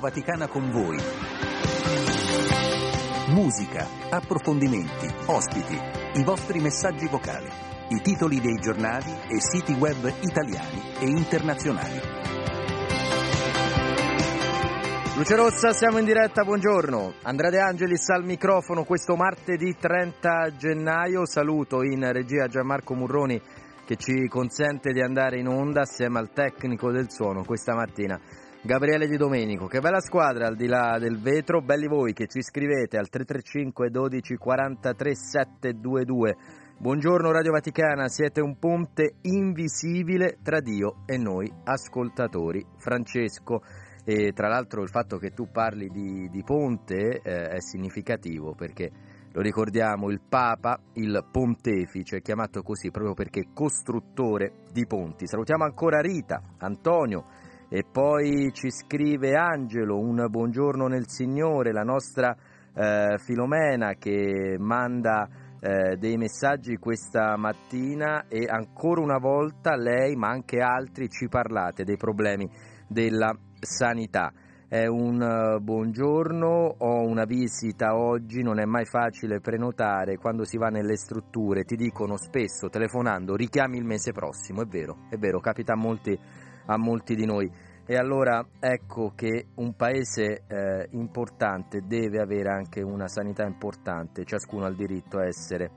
Vaticana con voi. Musica, approfondimenti, ospiti, i vostri messaggi vocali, i titoli dei giornali e siti web italiani e internazionali. Luce Rossa, siamo in diretta, buongiorno. Andrea De Angelis al microfono questo martedì 30 gennaio. Saluto in regia Gianmarco Murroni che ci consente di andare in onda assieme al tecnico del suono questa mattina. Gabriele Di Domenico, che bella squadra al di là del vetro, belli voi che ci scrivete al 335 12 43 722. Buongiorno Radio Vaticana, siete un ponte invisibile tra Dio e noi ascoltatori. Francesco, e tra l'altro il fatto che tu parli di, di ponte eh, è significativo perché lo ricordiamo, il Papa, il pontefice, chiamato così proprio perché costruttore di ponti. Salutiamo ancora Rita, Antonio e poi ci scrive Angelo, un buongiorno nel Signore, la nostra eh, Filomena che manda eh, dei messaggi questa mattina e ancora una volta lei ma anche altri ci parlate dei problemi della sanità. È un uh, buongiorno, ho una visita oggi, non è mai facile prenotare quando si va nelle strutture, ti dicono spesso telefonando richiami il mese prossimo, è vero, è vero, capita a molti, a molti di noi. E allora ecco che un paese eh, importante deve avere anche una sanità importante, ciascuno ha il diritto a essere,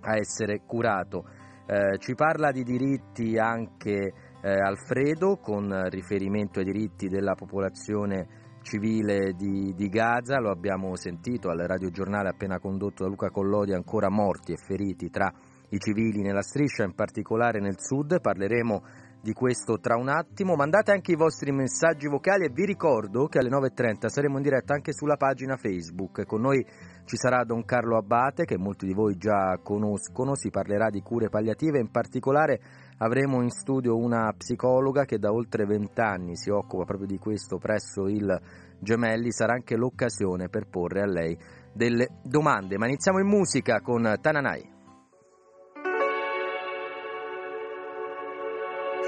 a essere curato. Eh, ci parla di diritti anche eh, Alfredo con riferimento ai diritti della popolazione civile di, di, Gaza, lo abbiamo sentito al radiogiornale appena condotto da Luca Collodi, ancora morti e feriti tra i civili nella striscia, in particolare nel sud, parleremo di questo tra un attimo. Mandate anche i vostri messaggi vocali e vi ricordo che alle 9.30 saremo in diretta anche sulla pagina Facebook. Con noi ci sarà Don Carlo Abbate, che molti di voi già conoscono, si parlerà di cure palliative, in particolare avremo in studio una psicologa che da oltre vent'anni si occupa proprio di questo presso il Gemelli, sarà anche l'occasione per porre a lei delle domande. Ma iniziamo in musica con Tananai.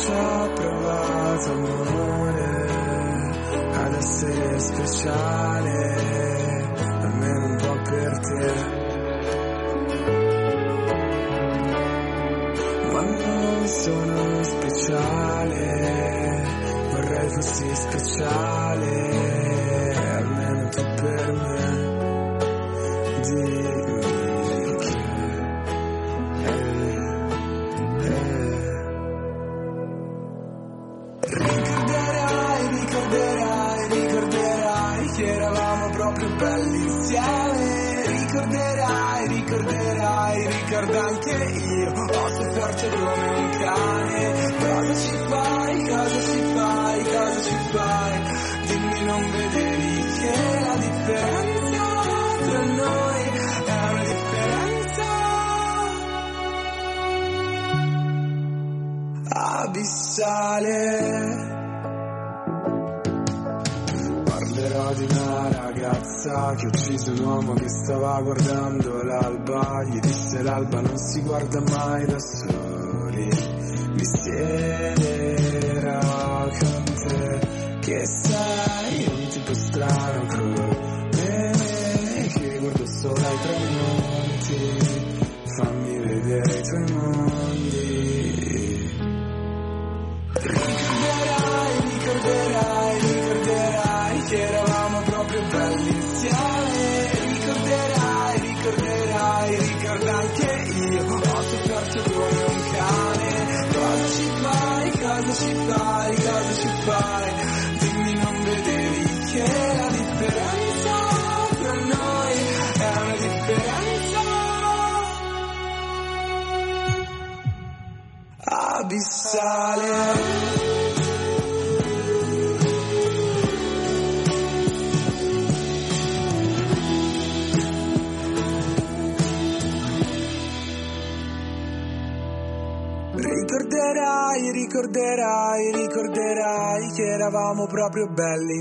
io guarda proprio belli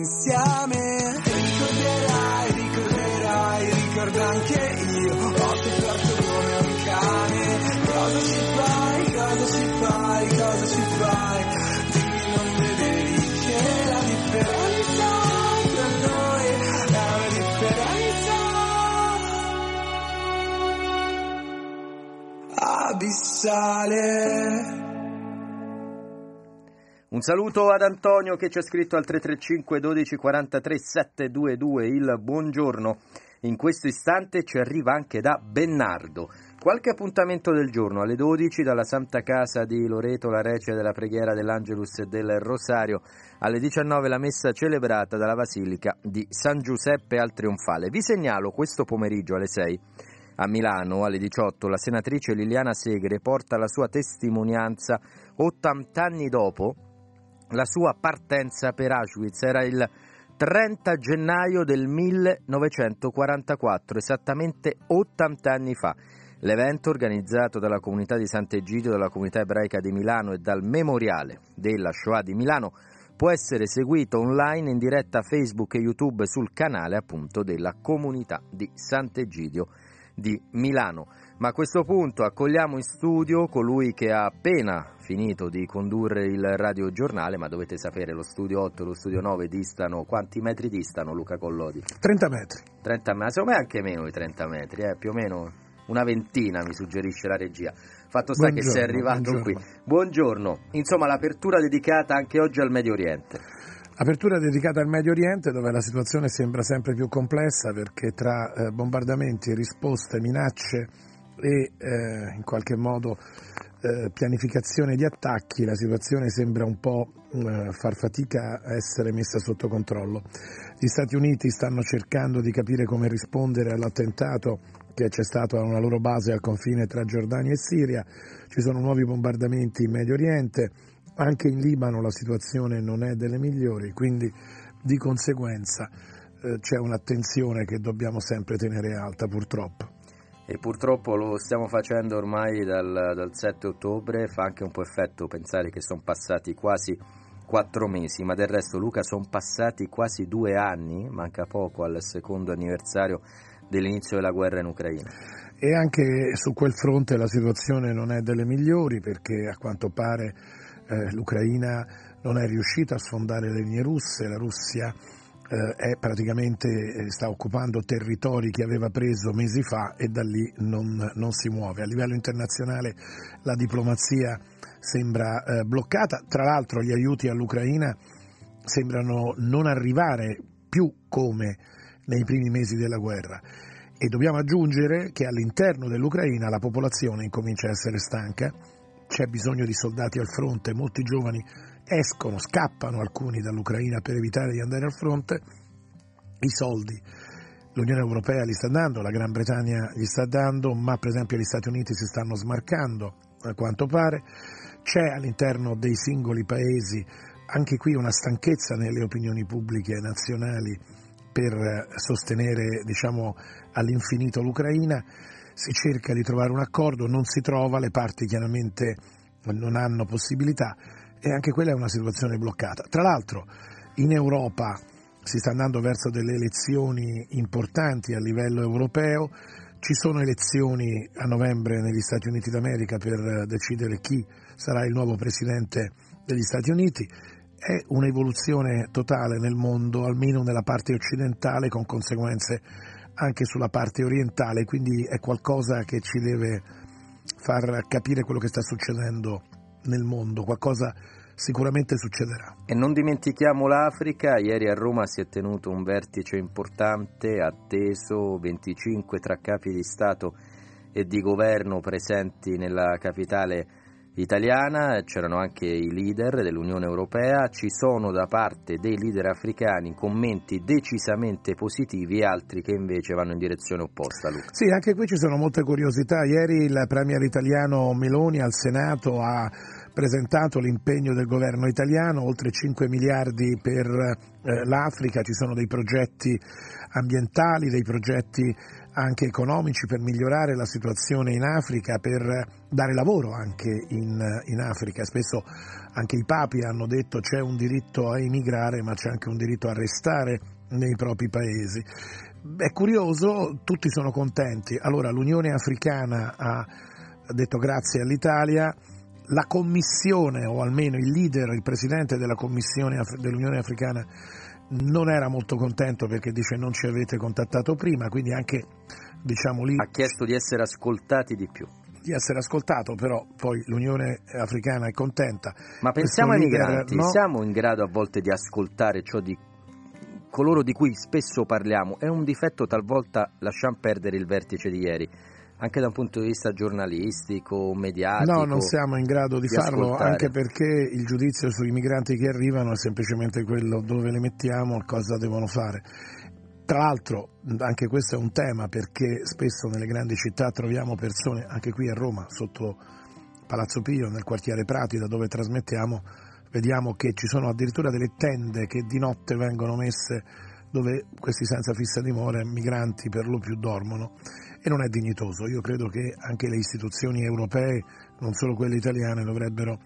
Un saluto ad Antonio che ci ha scritto al 335 12 43 722 il buongiorno. In questo istante ci arriva anche da Bennardo. Qualche appuntamento del giorno alle 12 dalla Santa Casa di Loreto, la rece della preghiera dell'Angelus e del Rosario, alle 19 la messa celebrata dalla Basilica di San Giuseppe al Trionfale. Vi segnalo questo pomeriggio alle 6 a Milano alle 18 la senatrice Liliana Segre porta la sua testimonianza 80 anni dopo la sua partenza per Auschwitz. Era il 30 gennaio del 1944, esattamente 80 anni fa. L'evento organizzato dalla comunità di Sant'Egidio, dalla comunità ebraica di Milano e dal memoriale della Shoah di Milano può essere seguito online in diretta Facebook e YouTube sul canale appunto della comunità di Sant'Egidio di Milano. Ma a questo punto accogliamo in studio colui che ha appena finito di condurre il radiogiornale, ma dovete sapere lo studio 8 e lo studio 9 distano, quanti metri distano Luca Collodi? 30 metri. 30 metri, secondo me anche meno di 30 metri, eh, più o meno una ventina mi suggerisce la regia. Fatto sta che sei arrivato buongiorno. qui. Buongiorno, insomma l'apertura dedicata anche oggi al Medio Oriente. Apertura dedicata al Medio Oriente dove la situazione sembra sempre più complessa perché tra eh, bombardamenti, risposte, minacce e eh, in qualche modo eh, pianificazione di attacchi la situazione sembra un po' eh, far fatica a essere messa sotto controllo. Gli Stati Uniti stanno cercando di capire come rispondere all'attentato che c'è stato a una loro base al confine tra Giordania e Siria, ci sono nuovi bombardamenti in Medio Oriente, anche in Libano la situazione non è delle migliori, quindi di conseguenza eh, c'è un'attenzione che dobbiamo sempre tenere alta purtroppo. E purtroppo lo stiamo facendo ormai dal, dal 7 ottobre, fa anche un po' effetto pensare che sono passati quasi quattro mesi, ma del resto Luca sono passati quasi due anni, manca poco al secondo anniversario dell'inizio della guerra in Ucraina. E anche su quel fronte la situazione non è delle migliori perché a quanto pare eh, l'Ucraina non è riuscita a sfondare le linee russe, la Russia eh, praticamente eh, sta occupando territori che aveva preso mesi fa e da lì non, non si muove. A livello internazionale la diplomazia sembra eh, bloccata, tra l'altro gli aiuti all'Ucraina sembrano non arrivare più come nei primi mesi della guerra. E dobbiamo aggiungere che all'interno dell'Ucraina la popolazione incomincia a essere stanca, c'è bisogno di soldati al fronte, molti giovani escono, scappano alcuni dall'Ucraina per evitare di andare al fronte, i soldi l'Unione Europea li sta dando, la Gran Bretagna gli sta dando, ma per esempio gli Stati Uniti si stanno smarcando a quanto pare, c'è all'interno dei singoli paesi anche qui una stanchezza nelle opinioni pubbliche nazionali per sostenere diciamo, all'infinito l'Ucraina, si cerca di trovare un accordo, non si trova, le parti chiaramente non hanno possibilità e anche quella è una situazione bloccata. Tra l'altro in Europa si sta andando verso delle elezioni importanti a livello europeo, ci sono elezioni a novembre negli Stati Uniti d'America per decidere chi sarà il nuovo presidente degli Stati Uniti, è un'evoluzione totale nel mondo, almeno nella parte occidentale, con conseguenze anche sulla parte orientale, quindi è qualcosa che ci deve far capire quello che sta succedendo nel mondo, qualcosa sicuramente succederà. E non dimentichiamo l'Africa, ieri a Roma si è tenuto un vertice importante, atteso, 25 tra capi di Stato e di governo presenti nella capitale italiana, c'erano anche i leader dell'Unione Europea, ci sono da parte dei leader africani commenti decisamente positivi e altri che invece vanno in direzione opposta. Luca. Sì, anche qui ci sono molte curiosità. Ieri il premier italiano Meloni al Senato ha presentato l'impegno del governo italiano, oltre 5 miliardi per eh, l'Africa, ci sono dei progetti ambientali, dei progetti anche economici per migliorare la situazione in Africa, per dare lavoro anche in, in Africa. Spesso anche i papi hanno detto c'è un diritto a emigrare ma c'è anche un diritto a restare nei propri paesi. È curioso, tutti sono contenti. Allora l'Unione Africana ha detto grazie all'Italia, la Commissione o almeno il leader, il presidente della Commissione dell'Unione Africana non era molto contento perché dice non ci avete contattato prima, quindi anche diciamo lì... Ha chiesto di essere ascoltati di più. Di essere ascoltato, però poi l'Unione Africana è contenta. Ma pensiamo ai migranti, no? siamo in grado a volte di ascoltare ciò di coloro di cui spesso parliamo. È un difetto talvolta lasciamo perdere il vertice di ieri anche da un punto di vista giornalistico, mediatico? No, non siamo in grado di, di farlo, ascoltare. anche perché il giudizio sui migranti che arrivano è semplicemente quello dove le mettiamo, cosa devono fare. Tra l'altro, anche questo è un tema perché spesso nelle grandi città troviamo persone, anche qui a Roma, sotto Palazzo Pio, nel quartiere Prati, da dove trasmettiamo, vediamo che ci sono addirittura delle tende che di notte vengono messe dove questi senza fissa dimora migranti per lo più dormono e non è dignitoso. Io credo che anche le istituzioni europee, non solo quelle italiane, dovrebbero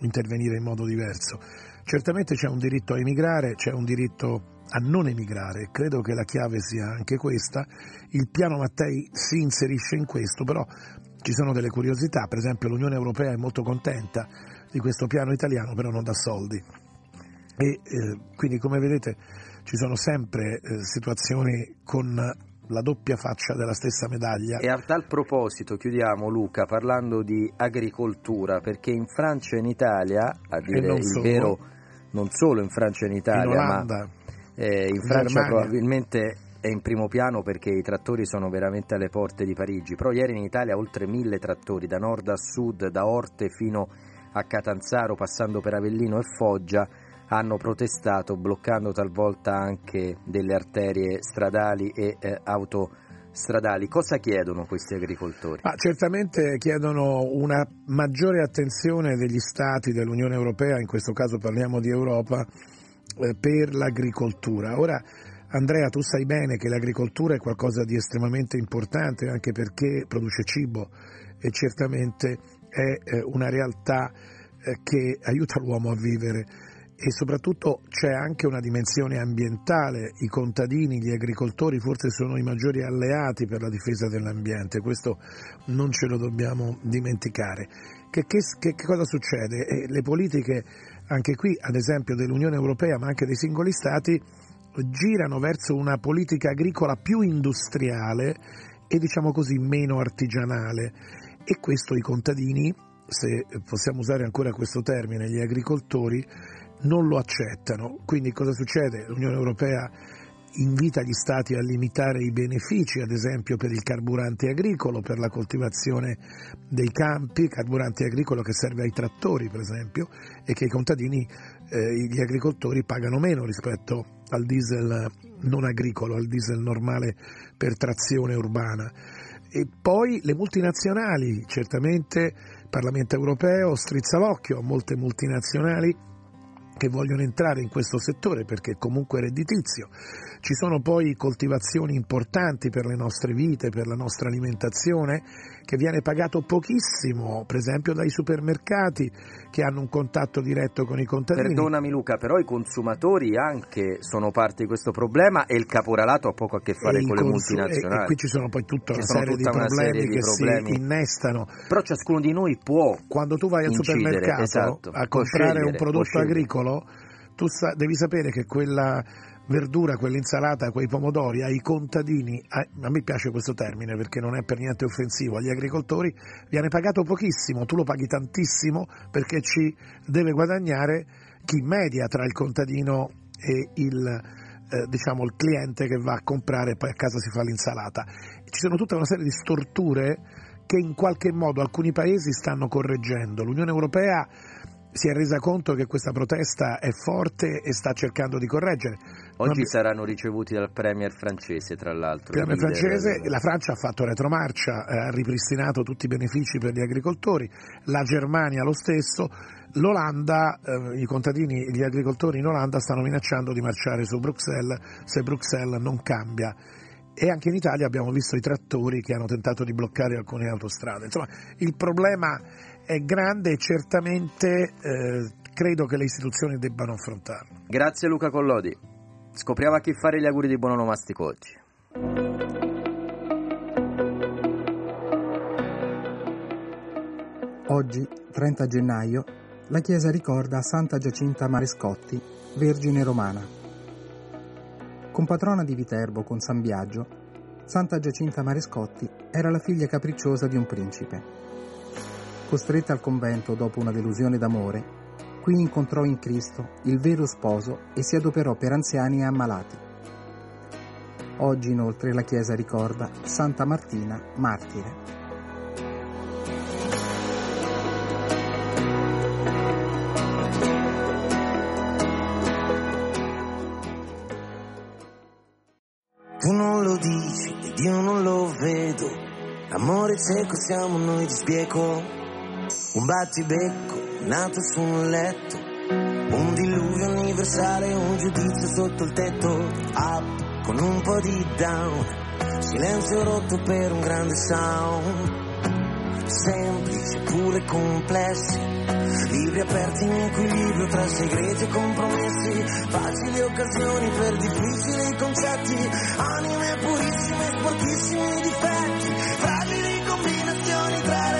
intervenire in modo diverso. Certamente c'è un diritto a emigrare, c'è un diritto a non emigrare, credo che la chiave sia anche questa. Il piano Mattei si inserisce in questo, però ci sono delle curiosità, per esempio l'Unione Europea è molto contenta di questo piano italiano, però non dà soldi. E eh, quindi come vedete ci sono sempre eh, situazioni con la doppia faccia della stessa medaglia. E a tal proposito chiudiamo Luca parlando di agricoltura, perché in Francia e in Italia, a dire il solo. vero, non solo in Francia e in Italia, in ma eh, in, Francia Germania. probabilmente è in primo piano perché i trattori sono veramente alle porte di Parigi, però ieri in Italia oltre mille trattori da nord a sud, da Orte fino a Catanzaro, passando per Avellino e Foggia, hanno protestato bloccando talvolta anche delle arterie stradali e eh, autostradali. Cosa chiedono questi agricoltori? Ah, certamente chiedono una maggiore attenzione degli Stati dell'Unione Europea, in questo caso parliamo di Europa, per l'agricoltura. Ora, Andrea, tu sai bene che l'agricoltura è qualcosa di estremamente importante anche perché produce cibo e certamente è eh, una realtà eh, che aiuta l'uomo a vivere e soprattutto c'è anche una dimensione ambientale, i contadini, gli agricoltori forse sono i maggiori alleati per la difesa dell'ambiente, questo non ce lo dobbiamo dimenticare. Che, che, che cosa succede? Eh, le politiche anche qui, ad esempio dell'Unione Europea, ma anche dei singoli Stati, girano verso una politica agricola più industriale e diciamo così meno artigianale e questo i contadini, se possiamo usare ancora questo termine, gli agricoltori, non lo accettano. Quindi cosa succede? L'Unione Europea invita gli Stati a limitare i benefici, ad esempio per il carburante agricolo, per la coltivazione dei campi, carburante agricolo che serve ai trattori per esempio, e che i contadini, eh, gli agricoltori pagano meno rispetto al diesel non agricolo, al diesel normale per trazione urbana. E poi le multinazionali, certamente il Parlamento europeo strizza l'occhio a molte multinazionali che vogliono entrare in questo settore perché comunque è redditizio. Ci sono poi coltivazioni importanti per le nostre vite, per la nostra alimentazione, che viene pagato pochissimo, per esempio dai supermercati che hanno un contatto diretto con i contadini. Perdonami Luca, però i consumatori anche sono parte di questo problema e il caporalato ha poco a che fare con le multinazionali. E, qui ci sono poi tutta, una serie, tutta una serie, di problemi che si innestano. Però ciascuno di noi può Quando tu vai al incidere, supermercato esatto, a comprare un prodotto agricolo, tu sa, devi sapere che quella verdura, quell'insalata, quei pomodori ai contadini, a, me piace questo termine perché non è per niente offensivo, agli agricoltori viene pagato pochissimo, tu lo paghi tantissimo perché ci deve guadagnare chi media tra il contadino e il, eh, diciamo, il cliente che va a comprare e poi a casa si fa l'insalata. Ci sono tutta una serie di storture che in qualche modo alcuni paesi stanno correggendo. L'Unione Europea si è resa conto che questa protesta è forte e sta cercando di correggere. Oggi saranno ricevuti dal Premier francese, tra l'altro. Premier francese, la Francia ha fatto retromarcia, eh, ha ripristinato tutti i benefici per gli agricoltori, la Germania lo stesso, l'Olanda, eh, i contadini, gli agricoltori in Olanda stanno minacciando di marciare su Bruxelles se Bruxelles non cambia e anche in Italia abbiamo visto i trattori che hanno tentato di bloccare alcune autostrade. Insomma, il problema è grande e certamente eh, credo che le istituzioni debbano affrontarlo. Grazie Luca Collodi. Scopriamo a chi fare gli auguri di buon onomastico oggi. Oggi, 30 gennaio, la Chiesa ricorda Santa Giacinta Marescotti, Vergine Romana. Compatrona di Viterbo con San Biagio, Santa Giacinta Marescotti era la figlia capricciosa di un principe. Costretta al convento dopo una delusione d'amore, qui incontrò in Cristo il vero sposo e si adoperò per anziani e ammalati. Oggi inoltre la Chiesa ricorda Santa Martina, martire. Tu non lo dici ed io non lo vedo. Amore cieco siamo noi di sbieco. Un battibecco nato su un letto. Un diluvio universale, un giudizio sotto il tetto. Up con un po' di down. Silenzio rotto per un grande sound. Semplici pure complessi. Libri aperti in equilibrio tra segreti e compromessi. Facili occasioni per difficili concetti. Anime purissime, sporchissimi difetti. Fragili combinazioni tra ragione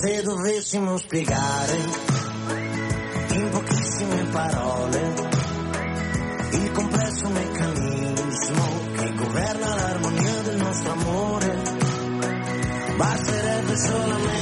se dovessimo spiegare in pochissime parole il complesso meccanismo che governa l'armonia del nostro amore, basterebbe solamente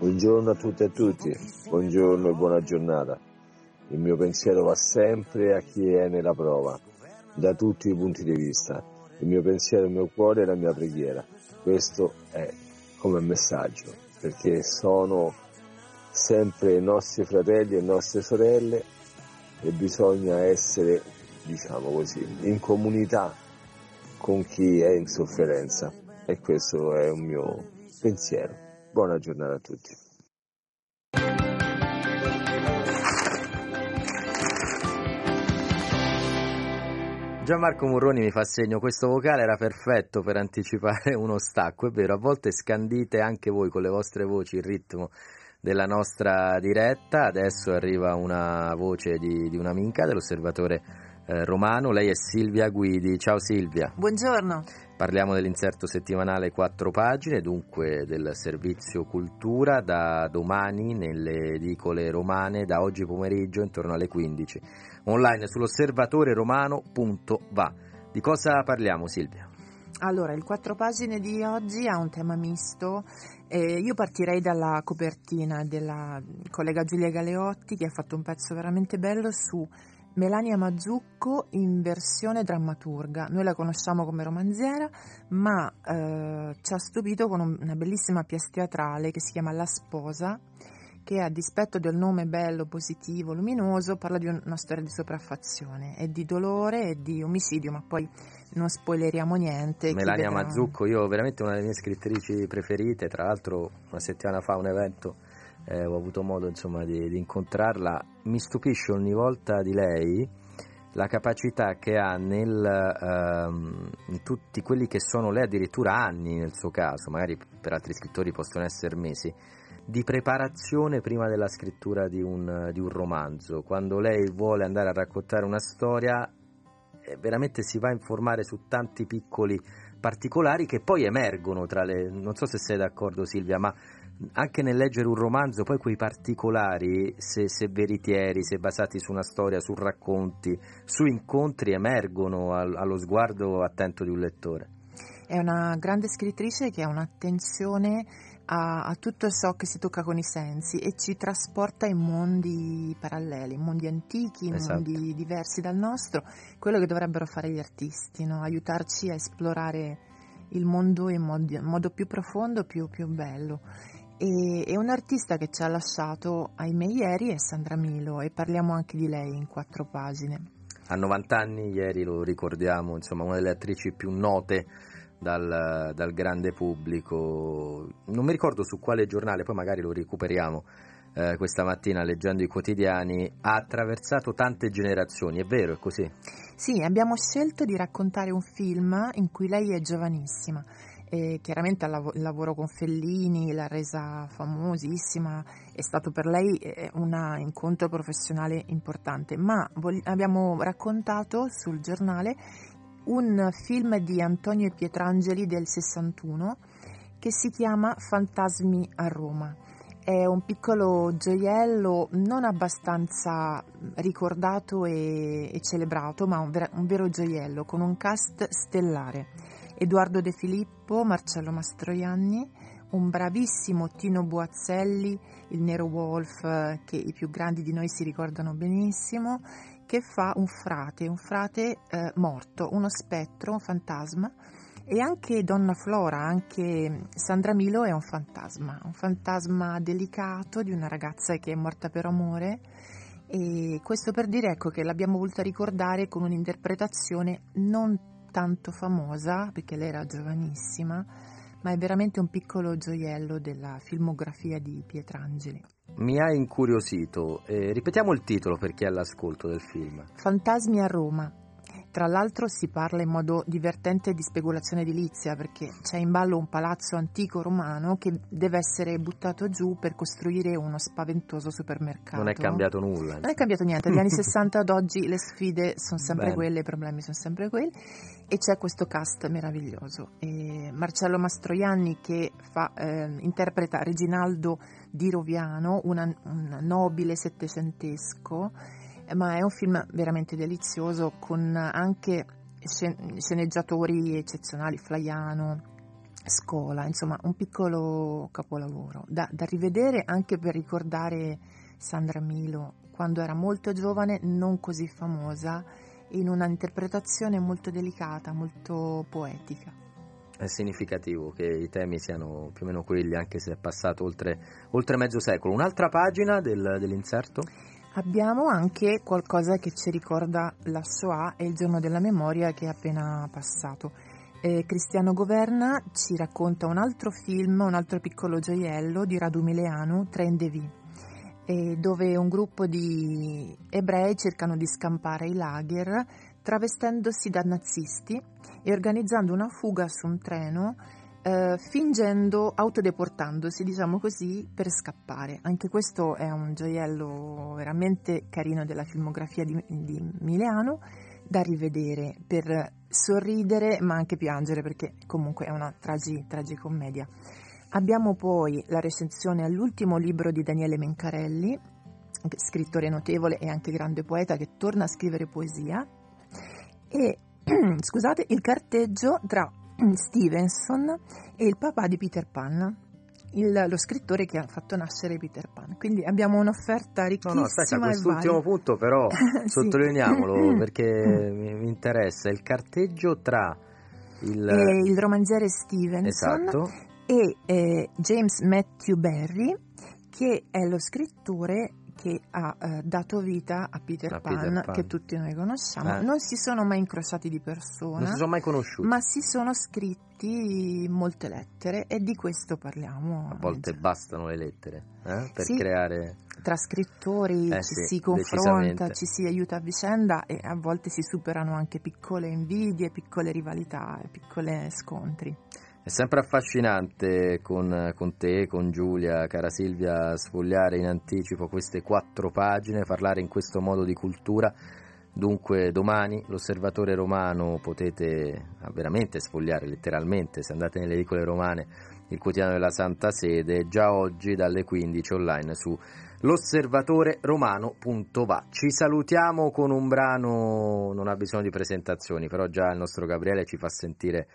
Buongiorno a tutte e a tutti, buongiorno e buona giornata. Il mio pensiero va sempre a chi è nella prova, da tutti i punti di vista. Il mio pensiero, il mio cuore e la mia preghiera. Questo è come messaggio, perché sono sempre i nostri fratelli e nostre sorelle e bisogna essere, diciamo così, in comunità con chi è in sofferenza. E questo è un mio pensiero. Buona giornata a tutti. Gianmarco Murroni mi fa segno, questo vocale era perfetto per anticipare uno stacco, è vero, a volte scandite anche voi con le vostre voci il ritmo della nostra diretta, adesso arriva una voce di, di un'amica dell'osservatore eh, romano. Lei è Silvia Guidi. Ciao Silvia. Buongiorno. Parliamo dell'inserto settimanale quattro pagine, dunque del servizio cultura da domani nelle edicole romane, da oggi pomeriggio intorno alle 15, online sull'osservatore romano.va. Di cosa parliamo Silvia? Allora, il quattro pagine di oggi ha un tema misto. Eh, io partirei dalla copertina della collega Giulia Galeotti che ha fatto un pezzo veramente bello su Melania Mazzucco in versione drammaturga. Noi la conosciamo come romanziera, ma eh, ci ha stupito con una bellissima pièce teatrale che si chiama La sposa, che a dispetto del nome bello, positivo, luminoso, parla di una storia di sopraffazione e di dolore e di omicidio, ma poi non spoileriamo niente. Melania Mazzucco, io veramente una delle mie scrittrici preferite, tra l'altro una settimana fa un evento eh, ho avuto modo insomma, di, di, incontrarla, mi stupisce ogni volta di lei la capacità che ha nel, ehm, in tutti quelli che sono lei addirittura anni nel suo caso, magari per altri scrittori possono essere mesi, di preparazione prima della scrittura di un, di un romanzo. Quando lei vuole andare a raccontare una storia, eh, veramente si va a informare su tanti piccoli particolari che poi emergono tra le... non so se sei d'accordo Silvia, ma anche nel leggere un romanzo, poi quei particolari, se, se, veritieri, se basati su una storia, su racconti, su incontri, emergono al, allo sguardo attento di un lettore. È una grande scrittrice che ha un'attenzione a, a, tutto ciò che si tocca con i sensi e ci trasporta in mondi paralleli, in mondi antichi, in esatto. mondi diversi dal nostro, quello che dovrebbero fare gli artisti, no? aiutarci a esplorare il mondo in modo, in modo più profondo, più, più bello. E, e un artista che ci ha lasciato, ahimè, ieri è Sandra Milo e parliamo anche di lei in quattro pagine. A 90 anni, ieri lo ricordiamo, insomma, una delle attrici più note dal, dal, grande pubblico. Non mi ricordo su quale giornale, poi magari lo recuperiamo eh, questa mattina leggendo i quotidiani. Ha attraversato tante generazioni, è vero, è così? Sì, abbiamo scelto di raccontare un film in cui lei è giovanissima e chiaramente il lavoro con Fellini l'ha resa famosissima, è stato per lei eh, un incontro professionale importante, ma abbiamo raccontato sul giornale un film di Antonio Pietrangeli del 61 che si chiama Fantasmi a Roma. È un piccolo gioiello non abbastanza ricordato e, celebrato, ma un vero gioiello con un cast stellare Edoardo De Filippo, Marcello Mastroianni, un bravissimo Tino Buazzelli, il Nero Wolf che i più grandi di noi si ricordano benissimo, che fa un frate, un frate eh, morto, uno spettro, un fantasma. E anche Donna Flora, anche Sandra Milo è un fantasma, un fantasma delicato di una ragazza che è morta per amore. E questo per dire ecco che l'abbiamo voluta ricordare con un'interpretazione non tanto famosa perché lei era giovanissima, ma è veramente un piccolo gioiello della filmografia di Pietrangeli. Mi ha incuriosito, eh, ripetiamo il titolo per chi è all'ascolto del film. Fantasmi a Roma, tra l'altro si parla in modo divertente di speculazione edilizia perché c'è in ballo un palazzo antico romano che deve essere buttato giù per costruire uno spaventoso supermercato. Non è cambiato nulla. Non è cambiato niente, dagli anni 60 ad oggi le sfide sono sempre Bene. quelle, i problemi sono sempre quelli e c'è questo cast meraviglioso. E Marcello Mastroianni che fa, eh, interpreta Reginaldo di Roviano, una, un nobile settecentesco ma è un film veramente delizioso con anche sceneggiatori eccezionali, Flaiano, Scola, insomma un piccolo capolavoro da, da rivedere anche per ricordare Sandra Milo quando era molto giovane, non così famosa, in una interpretazione molto delicata, molto poetica. È significativo che i temi siano più o meno quelli, anche se è passato oltre, oltre mezzo secolo. Un'altra pagina del, dell'inserto? Abbiamo anche qualcosa che ci ricorda la Shoah e il giorno della memoria che è appena passato. Eh, Cristiano Governa ci racconta un altro film, un altro piccolo gioiello di Radu Mileanu, Train de Vie, eh, dove un gruppo di ebrei cercano di scampare i lager travestendosi da nazisti e organizzando una fuga su un treno eh, fingendo, autodeportandosi, diciamo così, per scappare. Anche questo è un gioiello veramente carino della filmografia di, di Mileano, da rivedere per sorridere ma anche piangere perché comunque è una tragi, tragicommedia. Abbiamo poi la recensione all'ultimo libro di Daniele Mencarelli, scrittore notevole e anche grande poeta che torna a scrivere poesia e scusate, il carteggio tra Stevenson e il papà di Peter Pan, il, lo scrittore che ha fatto nascere Peter Pan. Quindi abbiamo un'offerta ricchissima. No, no, aspetta, quest'ultimo punto però sì. sottolineiamolo perché mi, mi, interessa il carteggio tra il, e il romanziere Stevenson esatto. e eh, James Matthew Barry che è lo scrittore che ha eh, dato vita a Peter, a Pan, Peter, Pan, che tutti noi conosciamo. Eh. Non si sono mai incrociati di persona. Non si sono mai conosciuti. Ma si sono scritti molte lettere e di questo parliamo. A volte bastano le lettere eh, per sì, creare... Tra scrittori eh, ci sì, si confronta, ci si aiuta a vicenda e a volte si superano anche piccole invidie, piccole rivalità, piccoli scontri. È sempre affascinante con, con, te, con Giulia, cara Silvia, sfogliare in anticipo queste quattro pagine, parlare in questo modo di cultura. Dunque domani l'osservatore romano potete ah, veramente sfogliare letteralmente, se andate nelle edicole romane, il quotidiano della Santa Sede, già oggi dalle 15 online su l'osservatoleromano.va. Ci salutiamo con un brano, non ha bisogno di presentazioni, però già il nostro Gabriele ci fa sentire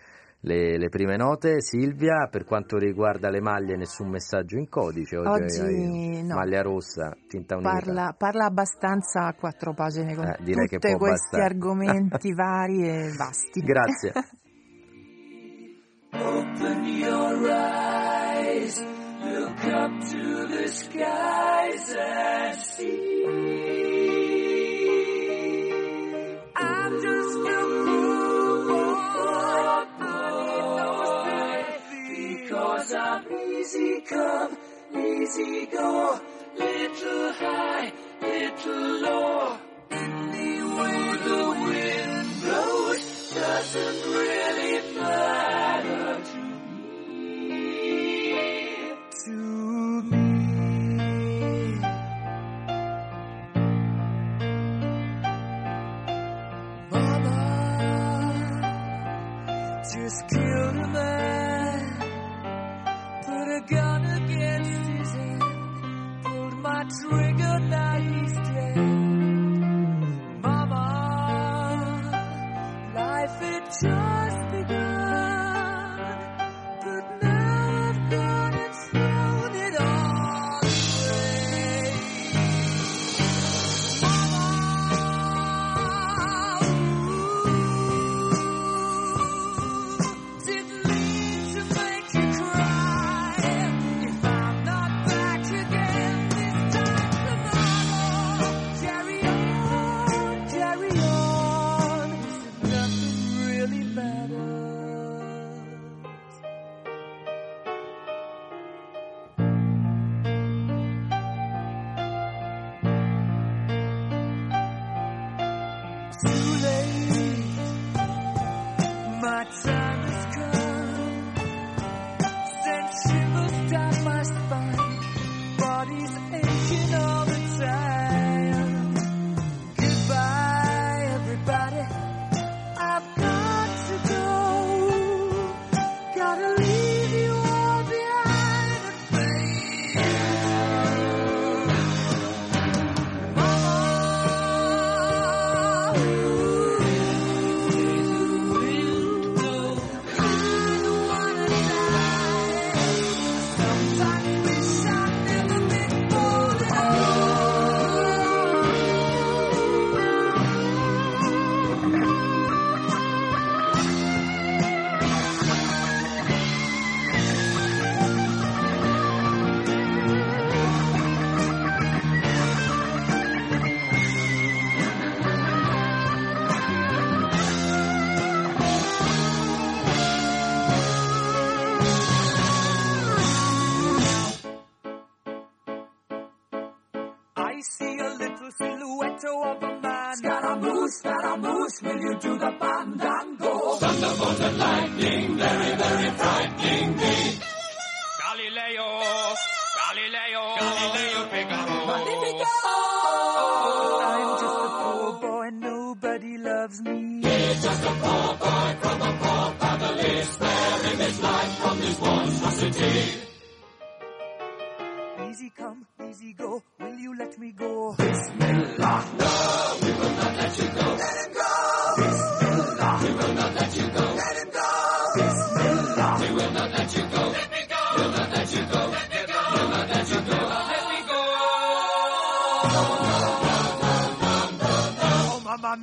le, le, prime note. Silvia, per quanto riguarda le maglie, nessun messaggio in codice. Oggi, Oggi no. Maglia rossa, tinta unica. Parla, parla abbastanza a quattro pagine con eh, tutti questi bastare. argomenti vari e vasti. Grazie. Open your eyes, look up to the skies and see. I'm just a easy come, easy go, little high, little low. Any way the wind blows doesn't really Dios me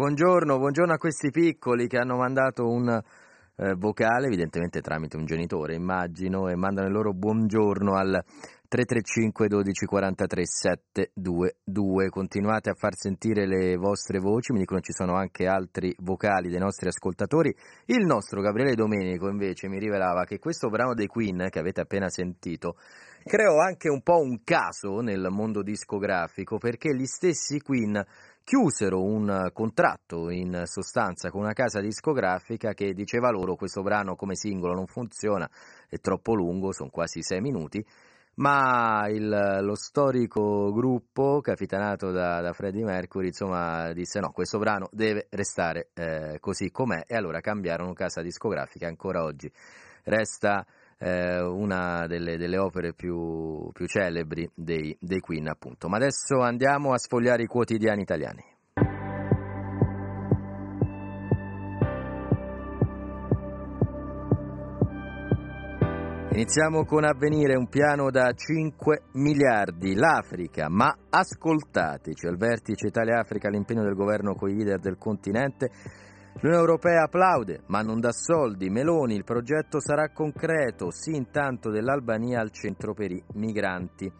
Buongiorno, buongiorno a questi piccoli che hanno mandato un eh, vocale, evidentemente tramite un genitore, immagino, e mandano il loro buongiorno al 335 12 43 722. Continuate a far sentire le vostre voci, mi dicono ci sono anche altri vocali dei nostri ascoltatori. Il nostro Gabriele Domenico invece mi rivelava che questo brano dei Queen che avete appena sentito creò anche un po' un caso nel mondo discografico perché gli stessi Queen chiusero un contratto in sostanza con una casa discografica che diceva loro questo brano come singolo non funziona, è troppo lungo, sono quasi sei minuti, ma il- lo storico gruppo capitanato da, da Freddie Mercury insomma disse no, questo brano deve restare eh, così com'è e allora cambiarono casa discografica, ancora oggi. Resta eh, una delle, delle opere più, più celebri dei, dei Queen appunto. Ma adesso andiamo a sfogliare i quotidiani italiani. Iniziamo con Avvenire, un piano da 5 miliardi, l'Africa, ma ascoltateci, al vertice Italia-Africa l'impegno del governo con i leader del continente, l'Unione Europea applaude, ma non dà soldi, Meloni, il progetto sarà concreto, sì intanto dell'Albania al centro per i migranti.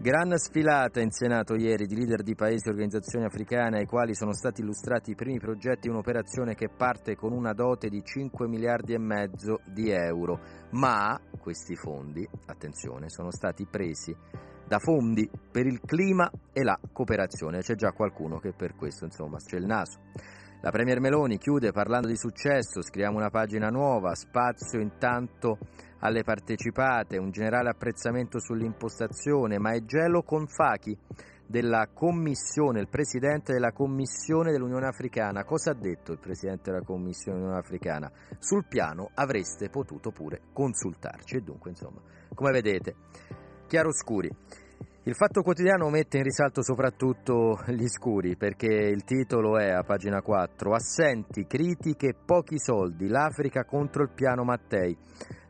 Gran sfilata in Senato ieri di leader di paesi e organizzazioni africane ai quali sono stati illustrati i primi progetti di un'operazione che parte con una dote di 5 miliardi e mezzo di euro, ma questi fondi, attenzione, sono stati presi da fondi per il clima e la cooperazione. C'è già qualcuno che per questo insomma c'è il naso. La Premier Meloni chiude parlando di successo, scriviamo una pagina nuova, spazio intanto alle partecipate, un generale apprezzamento sull'impostazione, ma è gelo con Fachi della Commissione, il Presidente della Commissione dell'Unione Africana. Cosa ha detto il Presidente della Commissione dell'Unione Africana? Sul piano avreste potuto pure consultarci e dunque insomma, come vedete, chiaroscuri. Il Fatto Quotidiano mette in risalto soprattutto gli scuri perché il titolo è a pagina 4 Assenti, critiche, pochi soldi, l'Africa contro il piano Mattei.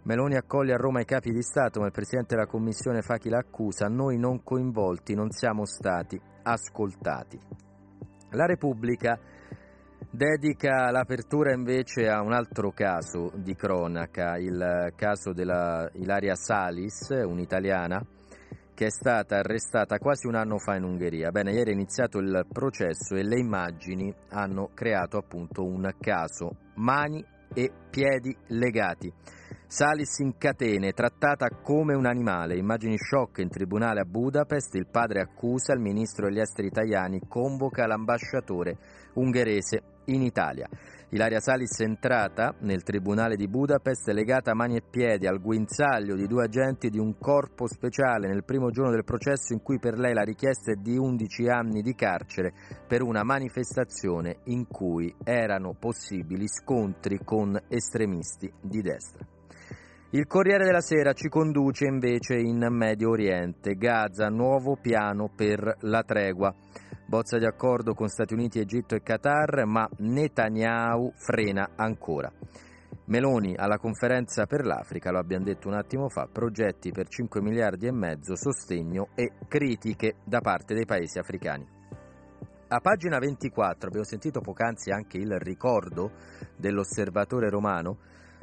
Meloni accoglie a Roma i capi di Stato, ma il Presidente della Commissione Fachi l'accusa, noi non coinvolti non siamo stati ascoltati. La Repubblica dedica l'apertura invece a un altro caso di cronaca, il caso della Ilaria Salis, un'italiana che è stata arrestata quasi un anno fa in Ungheria. Bene, ieri è iniziato il processo e le immagini hanno creato appunto un caso, mani e piedi legati. Salis in catene, trattata come un animale. Immagini shock in tribunale a Budapest. Il padre accusa, il ministro degli esteri italiani convoca l'ambasciatore ungherese in Italia. Ilaria Salis è entrata nel tribunale di Budapest legata a mani e piedi al guinzaglio di due agenti di un corpo speciale nel primo giorno del processo in cui per lei la richiesta è di 11 anni di carcere per una manifestazione in cui erano possibili scontri con estremisti di destra. Il Corriere della Sera ci conduce invece in Medio Oriente, Gaza, nuovo piano per la tregua. Bozza di accordo con Stati Uniti, Egitto e Qatar, ma Netanyahu frena ancora. Meloni alla conferenza per l'Africa, lo abbiamo detto un attimo fa, progetti per 5 miliardi e mezzo, sostegno e critiche da parte dei paesi africani. A pagina 24 abbiamo sentito poc'anzi anche il ricordo dell'osservatore romano.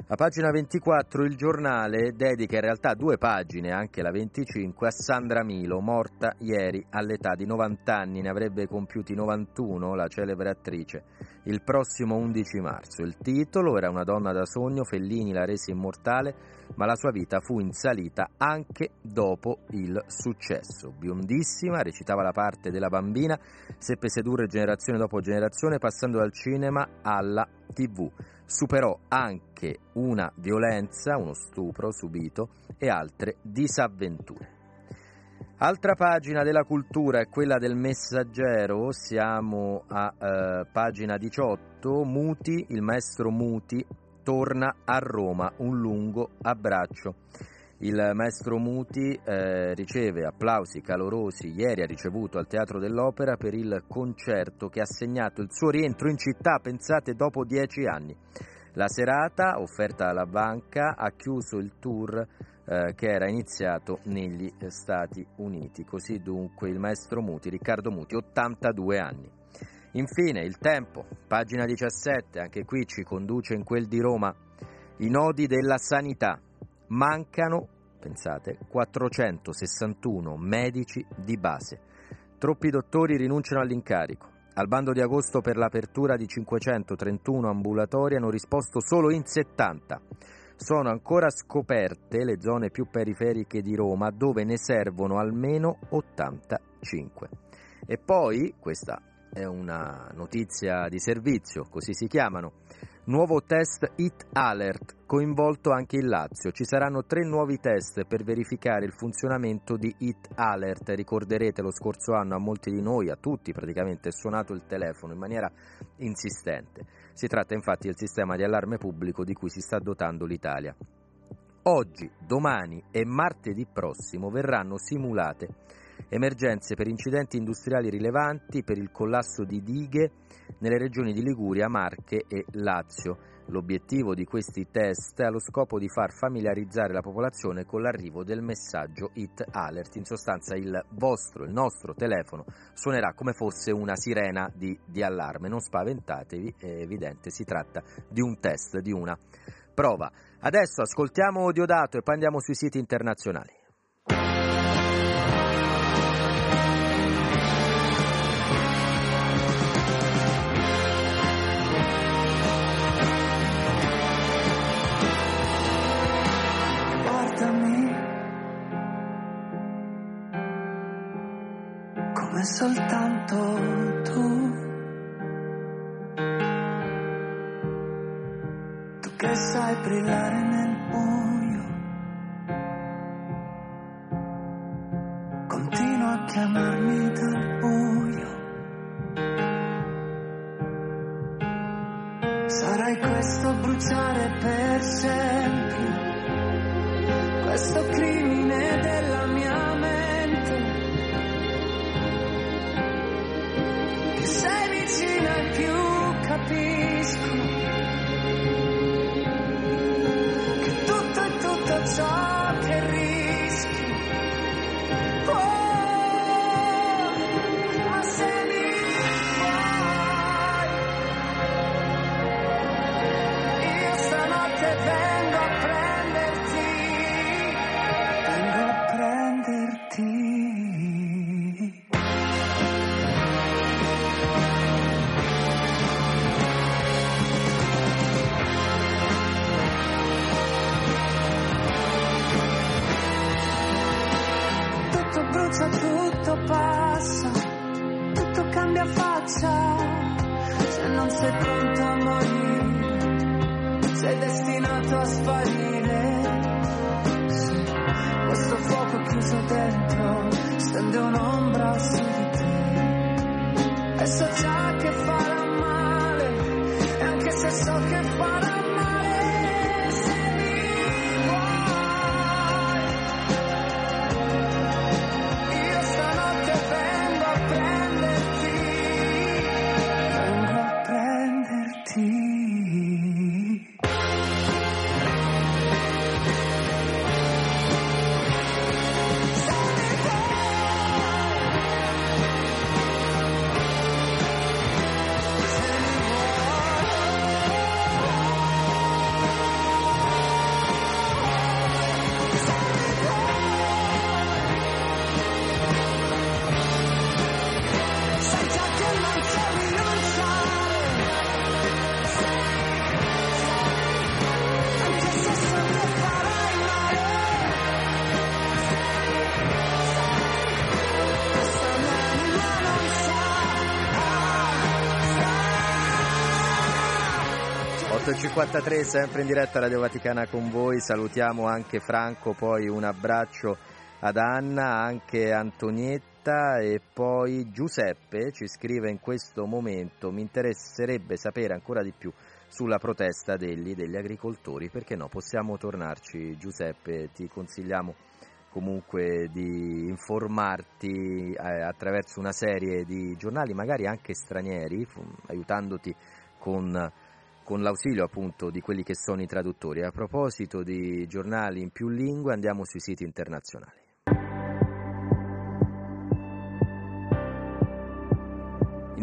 A pagina 24 il giornale dedica in realtà due pagine, anche la 25, a Sandra Milo, morta ieri all'età di 90 anni, ne avrebbe compiuti 91 la celebre attrice, il prossimo 11 marzo. Il titolo era Una donna da sogno, Fellini la rese immortale, ma la sua vita fu in salita anche dopo il successo. Biondissima, recitava la parte della bambina, seppe sedurre generazione dopo generazione, passando dal cinema alla tv superò anche una violenza, uno stupro subito e altre disavventure. Altra pagina della cultura è quella del messaggero, siamo a eh, pagina 18, Muti, il maestro Muti torna a Roma, un lungo abbraccio. Il maestro Muti eh, riceve applausi calorosi, ieri ha ricevuto al Teatro dell'Opera per il concerto che ha segnato il suo rientro in città, pensate, dopo dieci anni. La serata, offerta dalla banca, ha chiuso il tour eh, che era iniziato negli Stati Uniti. Così dunque il maestro Muti, Riccardo Muti, 82 anni. Infine il tempo, pagina 17, anche qui ci conduce in quel di Roma, i nodi della sanità. Mancano, pensate, 461 medici di base. Troppi dottori rinunciano all'incarico. Al bando di agosto per l'apertura di 531 ambulatori hanno risposto solo in 70. Sono ancora scoperte le zone più periferiche di Roma dove ne servono almeno 85. E poi, questa è una notizia di servizio, così si chiamano, Nuovo test Hit Alert, coinvolto anche il Lazio. Ci saranno tre nuovi test per verificare il funzionamento di Hit Alert. Ricorderete lo scorso anno a molti di noi, a tutti praticamente, è suonato il telefono in maniera insistente. Si tratta infatti del sistema di allarme pubblico di cui si sta dotando l'Italia. Oggi, domani e martedì prossimo verranno simulate emergenze per incidenti industriali rilevanti, per il collasso di dighe nelle regioni di Liguria, Marche e Lazio. L'obiettivo di questi test ha lo scopo di far familiarizzare la popolazione con l'arrivo del messaggio Hit Alert. In sostanza il vostro, il nostro telefono suonerà come fosse una sirena di, di allarme. Non spaventatevi, è evidente, si tratta di un test, di una prova. Adesso ascoltiamo Diodato e poi andiamo sui siti internazionali. Soltanto tu. Tu che sai brillare nel buio. Continua a chiamarmi dal buio. Sarai questo bruciare per sempre questo crimine della più so già che farà male, anche se so che farà male, 53 sempre in diretta Radio Vaticana con voi, salutiamo anche Franco, poi un abbraccio ad Anna, anche Antonietta e poi Giuseppe ci scrive in questo momento mi interesserebbe sapere ancora di più sulla protesta degli, degli agricoltori, perché no, possiamo tornarci Giuseppe, ti consigliamo comunque di informarti eh, attraverso una serie di giornali, magari anche stranieri, aiutandoti con con l'ausilio appunto di quelli che sono i traduttori. A proposito di giornali in più lingue, andiamo sui siti internazionali.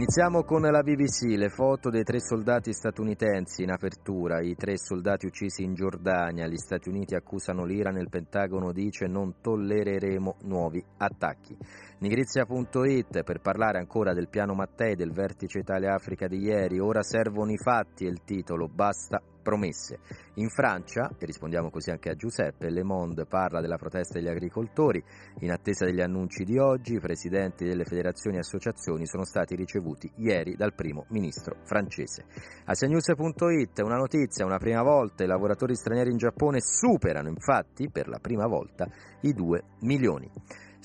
Iniziamo con la BBC, le foto dei tre soldati statunitensi in apertura, i tre soldati uccisi in Giordania, gli Stati Uniti accusano l'Iran, il Pentagono dice non tollereremo nuovi attacchi. Nigrizia.it per parlare ancora del piano Mattei del vertice Italia-Africa di ieri, ora servono i fatti è il titolo, basta promesse. In Francia, e rispondiamo così anche a Giuseppe, Le Monde parla della protesta degli agricoltori, in attesa degli annunci di oggi i presidenti delle federazioni e associazioni sono stati ricevuti ieri dal primo ministro francese. Asianews.it una notizia, una prima volta i lavoratori stranieri in Giappone superano infatti per la prima volta i 2 milioni.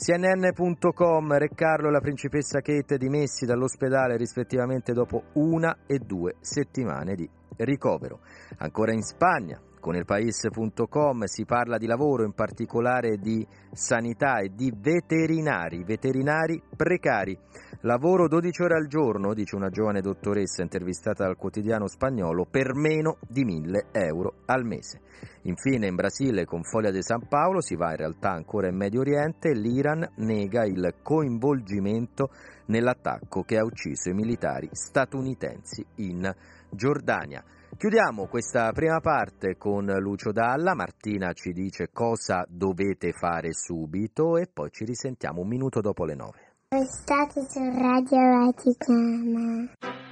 CNN.com, Re Carlo e la principessa Kate dimessi dall'ospedale rispettivamente dopo una e due settimane di ricovero. Ancora in Spagna, con il Paese.com si parla di lavoro, in particolare di sanità e di veterinari, veterinari precari. Lavoro 12 ore al giorno, dice una giovane dottoressa intervistata dal quotidiano spagnolo, per meno di 1000 euro al mese. Infine in Brasile con Foglia di San Paolo si va in realtà ancora in Medio Oriente, l'Iran nega il coinvolgimento nell'attacco che ha ucciso i militari statunitensi in Giordania. Chiudiamo questa prima parte con Lucio Dalla, Martina ci dice cosa dovete fare subito e poi ci risentiamo un minuto dopo le nove. State su Radio Vaticana.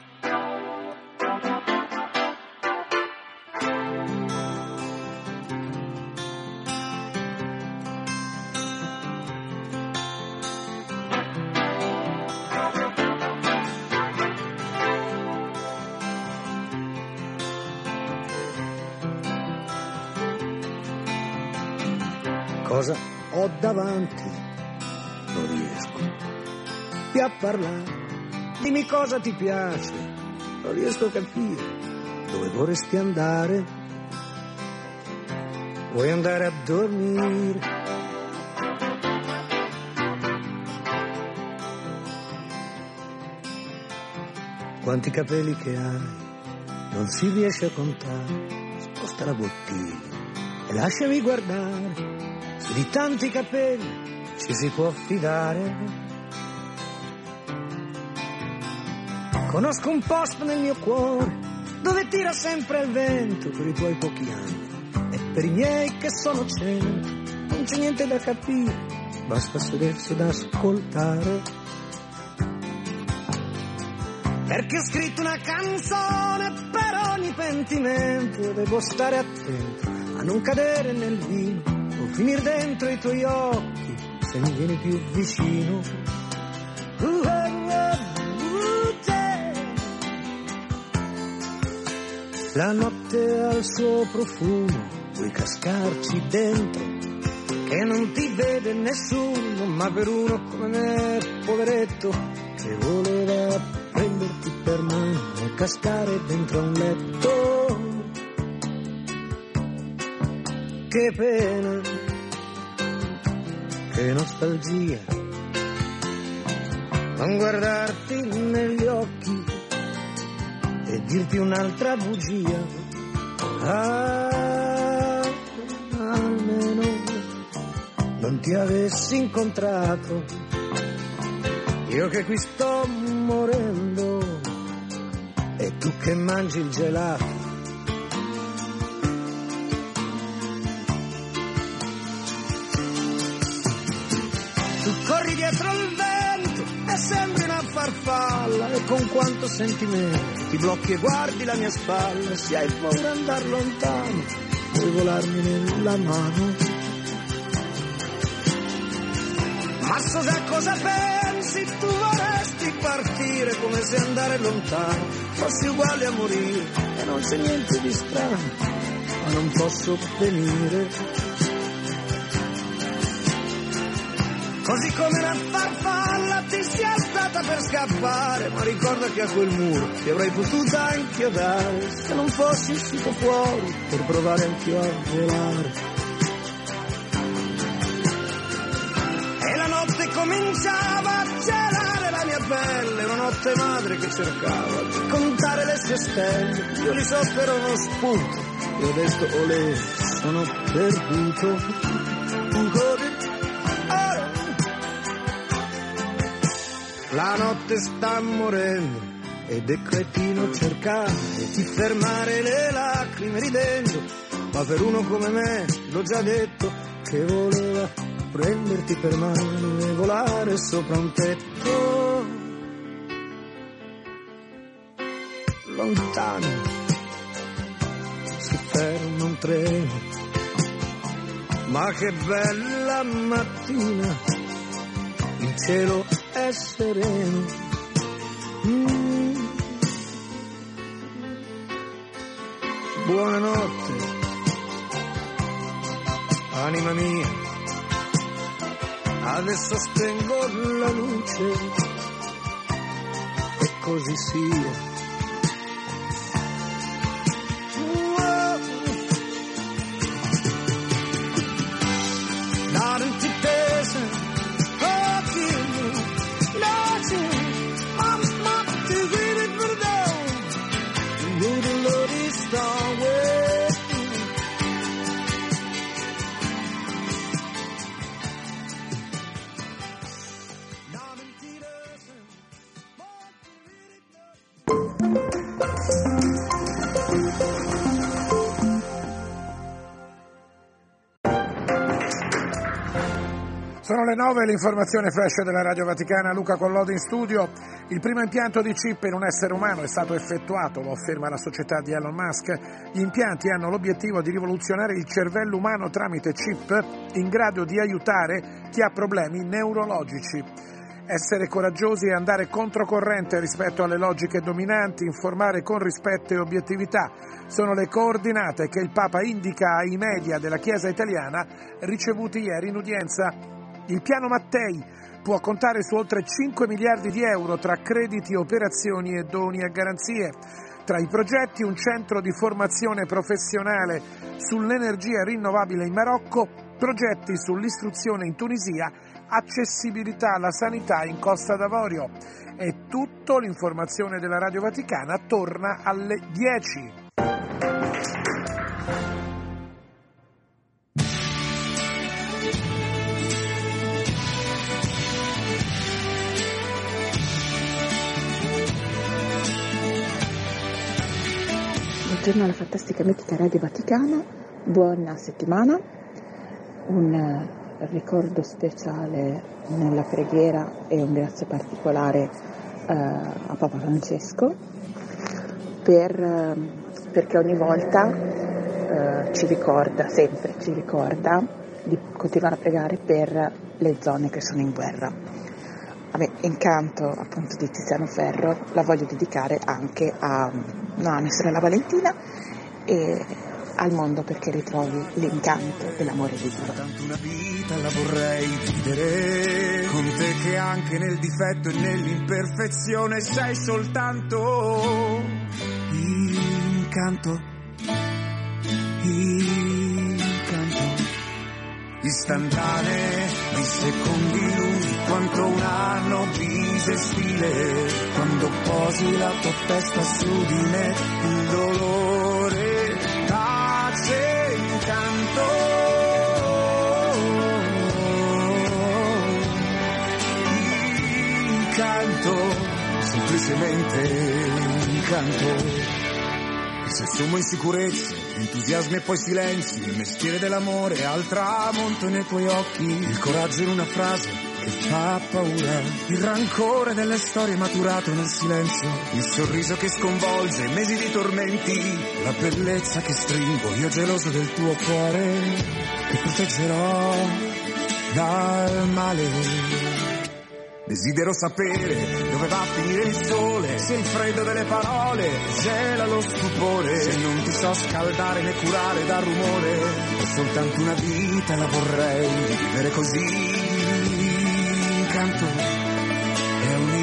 Cosa ho davanti? Non riesco più a parlare. Dimmi cosa ti piace. Non riesco a capire dove vorresti andare. Vuoi andare a dormire? Quanti capelli che hai? Non si riesce a contare. Sposta la bottiglia e lasciami guardare. Di tanti capelli ci si può fidare. Conosco un posto nel mio cuore dove tira sempre il vento per i tuoi pochi anni e per i miei che sono cento. Non c'è niente da capire, basta sedersi ad ascoltare. Perché ho scritto una canzone per ogni pentimento, devo stare attento a non cadere nel vino o finire dentro i tuoi occhi e mi vieni più vicino. La notte ha il suo profumo, puoi cascarci dentro, che non ti vede nessuno, ma per uno come me, poveretto, che voleva prenderti per mano e cascare dentro un letto. Che pena, che nostalgia, non guardarti negli occhi e dirti un'altra bugia. Ah, almeno non ti avessi incontrato, io che qui sto morendo e tu che mangi il gelato. Con quanto sentimento. Ti blocchi e guardi la mia spalla se hai paura di andare lontano vuoi volarmi nella mano. Ma so già cosa pensi tu vorresti partire come se andare lontano fossi uguale a morire e non c'è niente di strano ma non posso venire. Così come una farfalla ti sia stata per scappare, ma ricorda che a quel muro ti avrei potuta inchiodare se non fossi uscito fuori per provare anch'io a volare. E la notte cominciava a gelare la mia pelle, una notte madre che cercava di contare le sue stelle. Io li so per uno spunto, e ho detto olè, sono perduto. Ancora La notte sta morendo ed è cretino cercare di fermare le lacrime ridendo, ma per uno come me, l'ho già detto, che voleva prenderti per mano e volare sopra un tetto. Lontano si ferma un treno, ma che bella mattina il cielo è sereno. Mm. Buonanotte, anima mia, adesso spengo la luce e così sia. Le 9, l'informazione flash della Radio Vaticana, Luca Collodi in studio. Il primo impianto di chip in un essere umano è stato effettuato, lo afferma la società di Elon Musk. Gli impianti hanno l'obiettivo di rivoluzionare il cervello umano tramite chip in grado di aiutare chi ha problemi neurologici. Essere coraggiosi e andare controcorrente rispetto alle logiche dominanti, informare con rispetto e obiettività sono le coordinate che il Papa indica ai media della Chiesa italiana ricevuti ieri in udienza. Il piano Mattei può contare su oltre 5 miliardi di euro tra crediti, operazioni e doni a garanzie. Tra i progetti un centro di formazione professionale sull'energia rinnovabile in Marocco, progetti sull'istruzione in Tunisia, accessibilità alla sanità in Costa d'Avorio. È tutto, l'informazione della Radio Vaticana torna alle 10. Buongiorno alla fantastica mitica Radio Vaticana, buona settimana, un eh, ricordo speciale nella preghiera e un grazie particolare eh, a Papa Francesco per, eh, perché ogni volta eh, ci ricorda, sempre ci ricorda di continuare a pregare per le zone che sono in guerra. Vabbè, incanto appunto di Tiziano Ferro la voglio dedicare anche a, no, a mia sorella Valentina e al mondo perché ritrovi l'incanto dell'amore di Dio. Tanto una vita la vorrei vivere con te che anche nel difetto e nell'imperfezione sei soltanto incanto, incanto, istantanee di secondi lunghi quanto un anno bisestile quando posi la tua testa su di me il dolore tace incanto incanto semplicemente incanto e se sommo insicurezze, entusiasmi e poi silenzi, il mestiere dell'amore al tramonto nei tuoi occhi, il coraggio in una frase che fa paura, il rancore delle storie maturato nel silenzio, il sorriso che sconvolge mesi di tormenti, la bellezza che stringo, io geloso del tuo cuore, che proteggerò dal male. Desidero sapere dove va a finire il sole, se il freddo delle parole gela lo stupore, se non ti so scaldare né curare dal rumore, ho soltanto una vita la vorrei. Vivere così. Incanto, è un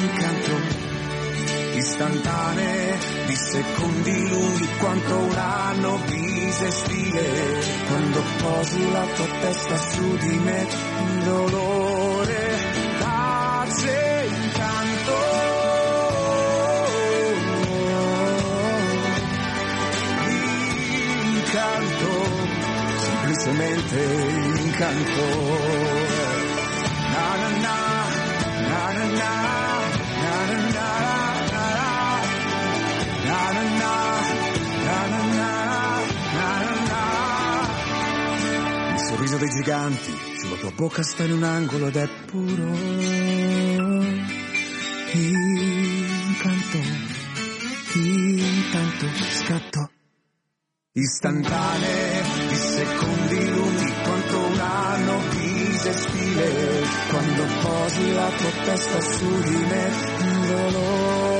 incanto, istantanee di secondi lunghi quanto un anno bisestile, quando posi la tua testa su di me, il dolore tace incanto. Incanto, semplicemente incanto. Sorriso dei giganti sulla tua bocca sta in un angolo ed è puro. Incanto, intanto scatto. Istantanee di secondi lunghi quanto un anno bisestile quando posi la tua testa su di me il dolore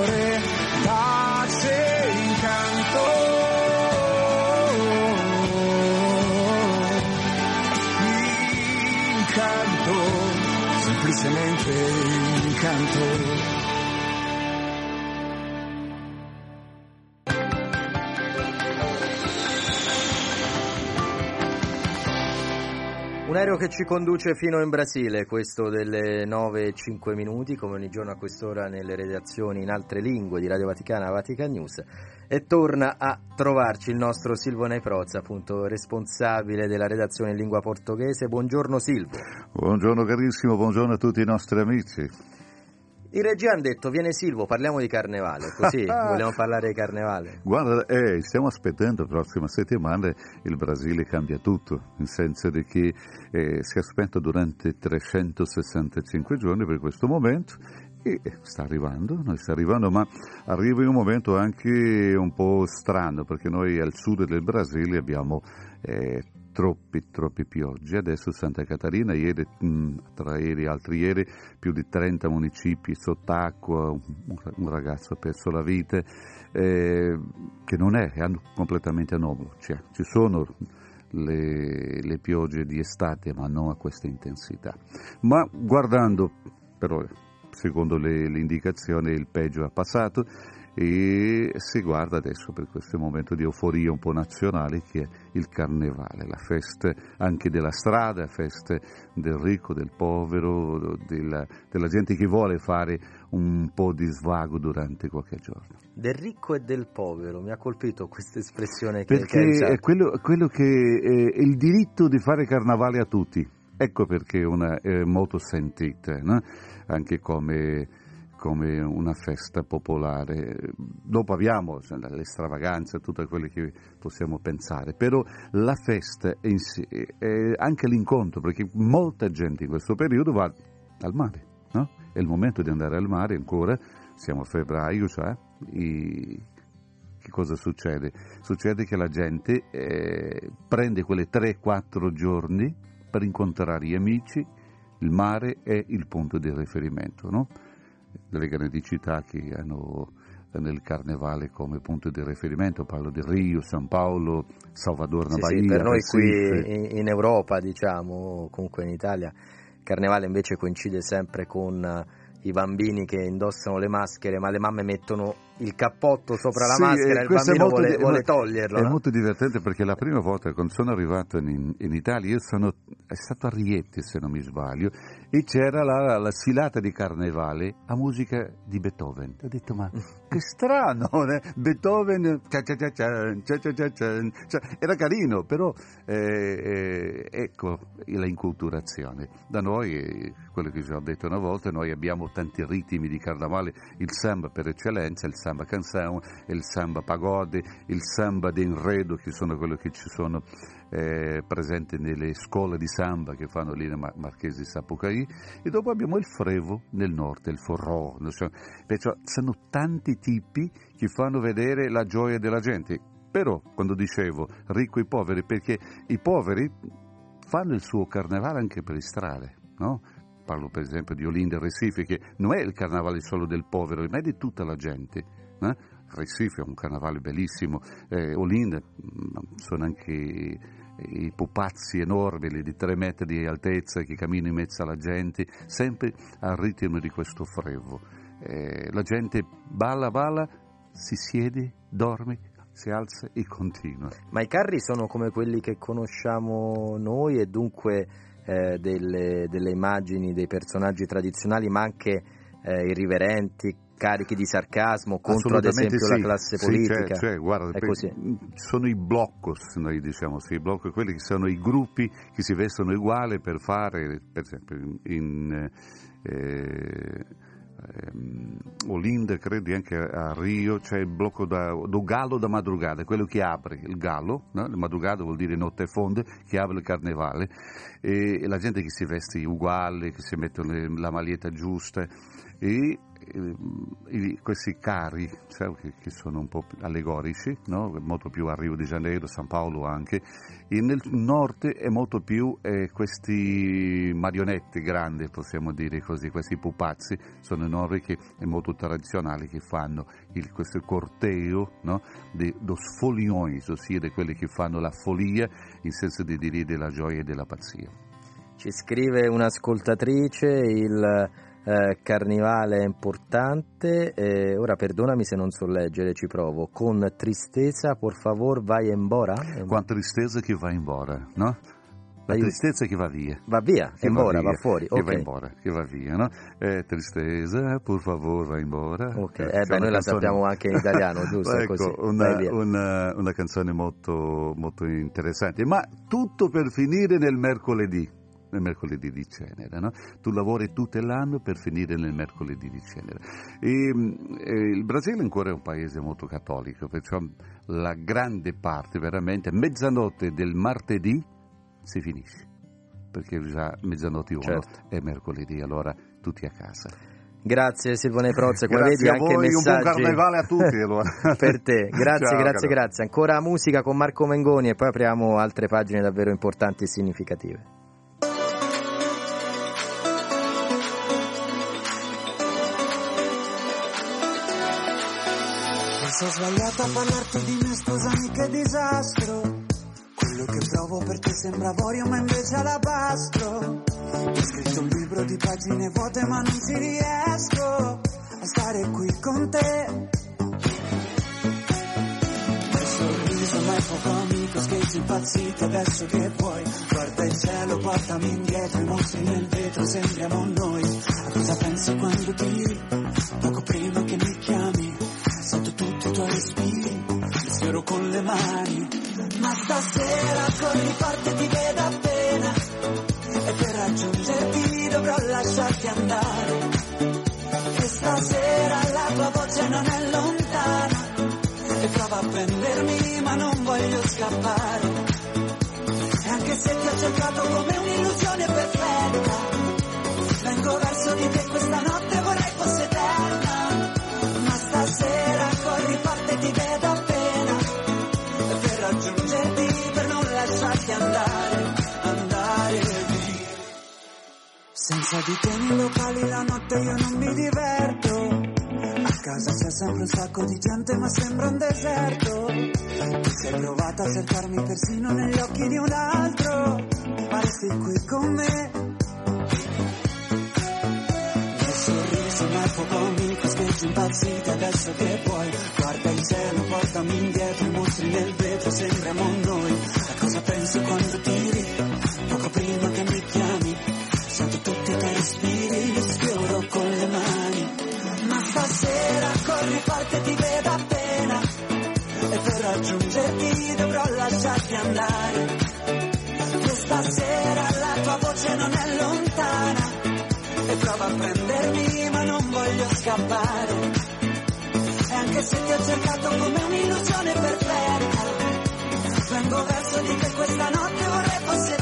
incanto Un aereo che ci conduce fino in Brasile, questo delle 9 e 5 minuti, come ogni giorno a quest'ora nelle redazioni in altre lingue di Radio Vaticana, Vatican News, e torna a trovarci il nostro Silvone Prozza, appunto responsabile della redazione in lingua portoghese. Buongiorno Silvo. Buongiorno carissimo, buongiorno a tutti i nostri amici. In regia hanno detto viene Silvo, parliamo di carnevale, così vogliamo parlare di carnevale. Guarda, eh, stiamo aspettando la prossima settimana, il Brasile cambia tutto, nel senso di che eh, si aspetta durante 365 giorni per questo momento e sta arrivando, noi sta arrivando, ma arriva in un momento anche un po' strano perché noi al sud del Brasile abbiamo eh, troppi, troppi piogge. Adesso Santa Catarina, ieri, mh, tra ieri e altri ieri, più di 30 municipi sott'acqua, un, un ragazzo ha perso la vita, eh, che non è, è completamente anomalo. Cioè, ci sono le, le piogge di estate, ma non a questa intensità. Ma guardando, però, secondo le, le indicazioni, il peggio è passato e si guarda adesso per questo momento di euforia un po' nazionale che è il carnevale, la festa anche della strada, festa del ricco, del povero, della, della gente che vuole fare un po' di svago durante qualche giorno. Del ricco e del povero, mi ha colpito questa espressione che, Perché che hai è quello, quello che è il diritto di fare carnavale a tutti. Ecco perché è una, è molto sentita, no? Anche come come una festa popolare. Dopo abbiamo l'estravaganza, tutte quelle che possiamo pensare, però la festa in sé è anche l'incontro, perché molta gente in questo periodo va al mare, no? È il momento di andare al mare ancora, siamo a febbraio già, e che cosa succede? Succede che la gente eh, prende quelle 3-4 giorni per incontrare gli amici, il mare è il punto di riferimento, no? Delle grandi città che hanno nel carnevale come punto di riferimento, parlo di Rio, San Paolo, Salvador Sì, Bahia, sì, per noi Recife. qui in, in Europa, diciamo, comunque in Italia, il carnevale invece coincide sempre con i bambini che indossano le maschere, ma le mamme mettono il cappotto sopra la Sì, maschera eh, e il questo è bambino vuole, di- vuole toglierlo. È no? molto divertente perché la prima volta quando sono arrivato in, in Italia, io sono è stato a Rieti se non mi sbaglio, e c'era la, la sfilata di carnevale a musica di Beethoven. Ho detto ma che strano, eh? Beethoven, cia cia cia era carino, però eh, eh, ecco la inculturazione. Da noi, quello che già ho detto una volta, noi abbiamo tanti ritmi di carnevale, il samba per eccellenza, il samba canzone, il samba pagode, il samba di inredo, che sono quello che ci sono eh, presenti nelle scuole di samba che fanno lì nei Mar- Marchesi di Sapucaí, e dopo abbiamo il frevo nel nord, il so. perciò sono tanti tipi che fanno vedere la gioia della gente. Però, quando dicevo ricco e poveri, perché i poveri fanno il suo carnevale anche per le strade, no? Parlo per esempio di Olinda e Recife, che non è il carnevale solo del povero, ma è di tutta la gente. eh? Recife è un carnevale bellissimo, eh, Olinda mm, sono anche i pupazzi enormi di tre metri di altezza che camminano in mezzo alla gente, sempre al ritmo di questo frevo. Eh, la gente balla, balla, si siede, dorme, si alza e continua. Ma i carri sono come quelli che conosciamo noi e dunque eh, delle, delle immagini dei personaggi tradizionali, ma anche eh, irriverenti, carichi di sarcasmo contro ad esempio sì. la classe Sì, politica. cioè, cioè, guarda, sono i bloccos, noi diciamo, sì, i bloccos, quelli che sono i gruppi che si vestono uguali per fare, per esempio, in eh, ehm, Olinda, credo anche a Rio, c'è il blocco da, do gallo da madrugada, quello che apre il gallo, no? la madrugada vuol dire notte fonda, che apre il carnevale, e, e la gente che si veste uguale, che si mette la maglietta giusta, e eh, questi carri sai, che, sono un po' allegorici, no? molto più a Rio de Janeiro, San Paolo anche, e nel nord è molto più eh, questi marionette grandi, possiamo dire così, questi pupazzi, sono enormi che è molto tradizionale che fanno il, questo corteo no? dos foliões, ossia di quelli che fanno la follia in senso di dire della gioia e della pazzia. Ci scrive un'ascoltatrice, il eh, carnevale è importante, eh, ora perdonami se non so leggere, ci provo, con tristezza, por favor, vai embora? Con tristezza che va embora, no? La tristezza che va via. Va via, Che embora, va via, fuori, Che ok. va embora, che va via, no? Eh, tristezza, por favor, va embora. Ok, Eh, eh, beh, noi la canzone- sappiamo anche in italiano, giusto? ecco, una, una- una canzone molto, molto interessante, ma tutto per finire nel mercoledì. Nel mercoledì di cenere, no? Tu lavori tutto l'anno per finire nel mercoledì di cenere. E, mh, eh, il Brasile ancora è un paese molto cattolico, perciò la grande parte, veramente, mezzanotte del martedì si finisce, perché già mezzanotte uno Certo. è mercoledì, allora tutti a casa. Grazie Silvone Prozza, come Grazie vedi anche voi, un buon messaggi carnevale a tutti, allora. per te. Grazie, Ciao, grazie, caro. grazie. Ancora musica con Marco Mengoni e poi apriamo altre pagine davvero importanti e significative. Mi sono sbagliato a parlarti di me, scusami che disastro. Quello che provo per te sembra avorio, ma invece alabastro. Ho scritto un libro di pagine vuote, ma non ci riesco a stare qui con te. Quel sorriso mai poco amico, scherzi impazziti adesso che vuoi. Guarda il cielo, portami indietro, i mostri nel vetro, sembriamo noi. A cosa pensi quando ti, poco prima che mi tuoi respiri, sfioro con le mani. Ma stasera corri forte, ti vedo appena, e per raggiungerti dovrò lasciarti andare. E stasera la tua voce non è lontana e prova a prendermi ma non voglio scappare e anche se ti ho cercato come un'illusione perfetta Senza di te nei locali la notte io non mi diverto. A casa c'è sempre un sacco di gente ma sembra un deserto. Ti sei provata a cercarmi persino negli occhi di un altro. Ma resti qui con me. Impazziti adesso che puoi. Guarda il cielo, portami indietro, mostri nel vetro, sembriamo noi. Forte ti vedo appena e per raggiungerti dovrò lasciarti andare. Questa sera la tua voce non è lontana e prova a prendermi ma non voglio scappare. E anche se ti ho cercato come un'illusione perfetta, vengo verso di te questa notte vorrei fosse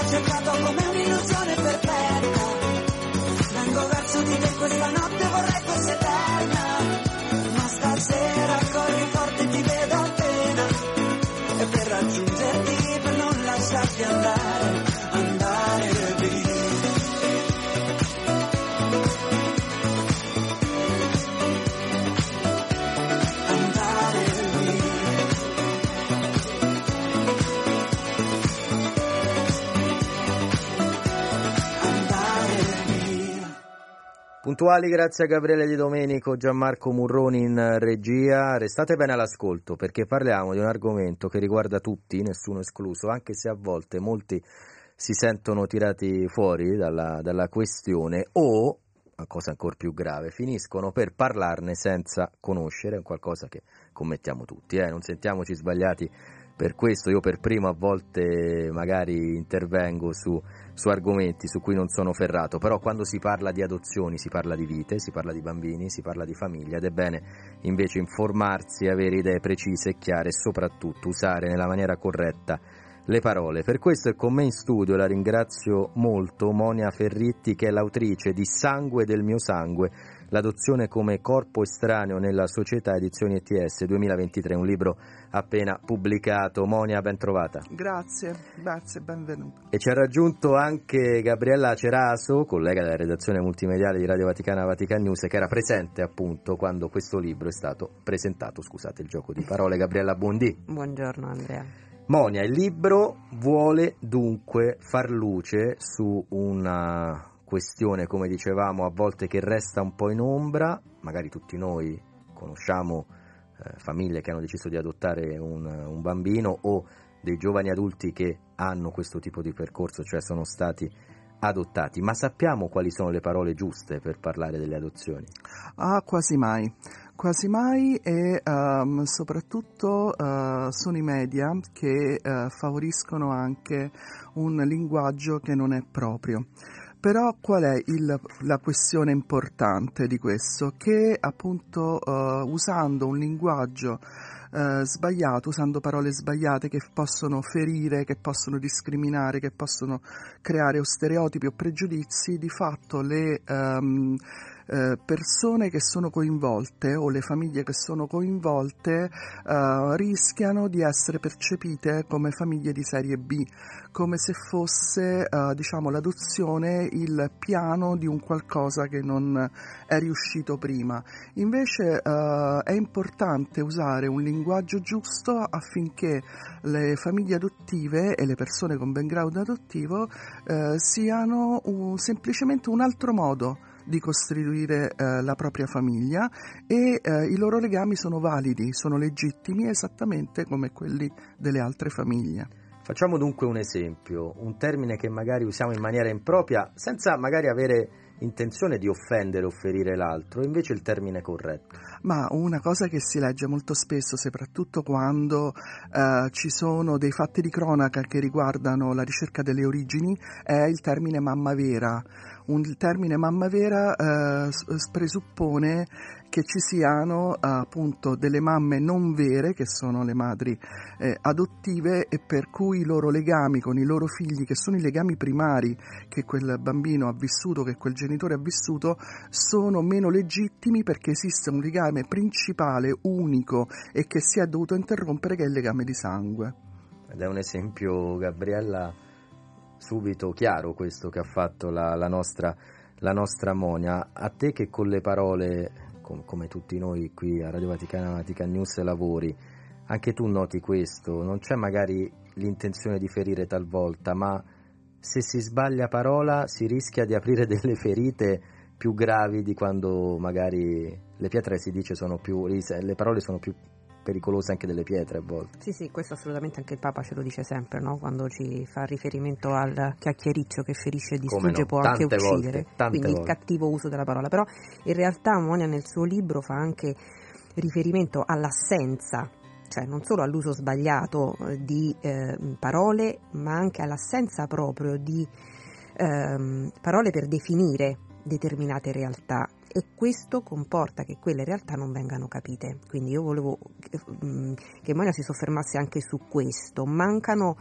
ho cercato come un'illusione perfetta, vengo verso di te questa notte Puntuali grazie a Gabriele Di Domenico, Gianmarco Murroni in regia. Restate bene all'ascolto perché parliamo di un argomento che riguarda tutti, nessuno escluso, anche se a volte molti si sentono tirati fuori dalla, dalla questione o, cosa ancora più grave, finiscono per parlarne senza conoscere, è qualcosa che commettiamo tutti, eh? non sentiamoci sbagliati per questo io per primo a volte magari intervengo su, su, argomenti su cui non sono ferrato, però quando si parla di adozioni si parla di vite, si parla di bambini, si parla di famiglia ed è bene invece informarsi, avere idee precise e chiare e soprattutto usare nella maniera corretta le parole. Per questo è con me in studio, la ringrazio molto, Monia Ferritti che è l'autrice di Sangue del mio sangue, l'adozione come corpo estraneo nella società edizioni ETS 2023, un libro appena pubblicato. Monia, ben trovata. Grazie, grazie, benvenuto. E ci ha raggiunto anche Gabriella Ceraso, collega della redazione multimediale di Radio Vaticana Vatican News, che era presente appunto quando questo libro è stato presentato. Scusate il gioco di parole. Gabriella Buondì. Buongiorno Andrea. Monia, il libro vuole dunque far luce su una questione, come dicevamo, a volte che resta un po' in ombra, magari tutti noi conosciamo eh, famiglie che hanno deciso di adottare un, un bambino o dei giovani adulti che hanno questo tipo di percorso, cioè sono stati adottati, ma sappiamo quali sono le parole giuste per parlare delle adozioni? Ah, quasi mai. Quasi mai e um, soprattutto uh, sono i media che uh, favoriscono anche un linguaggio che non è proprio. Però qual è il, la questione importante di questo? Che appunto uh, usando un linguaggio Uh, sbagliato, usando parole sbagliate che possono ferire, che possono discriminare, che possono creare stereotipi o pregiudizi, di fatto le um, uh, persone che sono coinvolte o le famiglie che sono coinvolte uh, rischiano di essere percepite come famiglie di serie B, come se fosse diciamo, l'adozione il piano di un qualcosa che non è riuscito prima. Invece è importante usare un linguaggio linguaggio giusto affinché le famiglie adottive e le persone con background adottivo eh, siano un, semplicemente un altro modo di costruire eh, la propria famiglia e eh, i loro legami sono validi, sono legittimi esattamente come quelli delle altre famiglie. Facciamo dunque un esempio, un termine che magari usiamo in maniera impropria, senza magari avere intenzione di offendere o ferire l'altro, invece il termine corretto. Ma una cosa che si legge molto spesso, soprattutto quando eh, ci sono dei fatti di cronaca che riguardano la ricerca delle origini, è il termine mamma vera. Il termine mamma vera eh, presuppone che ci siano appunto delle mamme non vere, che sono le madri eh, adottive, e per cui i loro legami con i loro figli, che sono i legami primari che quel bambino ha vissuto, che quel genitore ha vissuto, sono meno legittimi perché esiste un legame principale, unico e che si è dovuto interrompere, che è il legame di sangue. Ed è un esempio, Gabriella, subito chiaro questo che ha fatto la, la, nostra, la nostra Monia. A te che con le parole, com, come tutti noi qui a Radio Vaticana, Vatican News lavori, anche tu noti questo, non c'è magari l'intenzione di ferire talvolta, ma se si sbaglia parola si rischia di aprire delle ferite più gravi di quando magari le pietre si dice sono più, le parole sono più pericolose anche delle pietre a volte. Sì, sì, questo assolutamente anche il Papa ce lo dice sempre, no? quando ci fa riferimento al chiacchiericcio che ferisce e distrugge no, può anche uccidere, volte, quindi volte. il cattivo uso della parola, però in realtà Monia nel suo libro fa anche riferimento all'assenza cioè non solo all'uso sbagliato di eh, parole, ma anche all'assenza proprio di eh, parole per definire determinate realtà e questo comporta che quelle realtà non vengano capite. Quindi io volevo mh, che Monia si soffermasse anche su questo. Mancano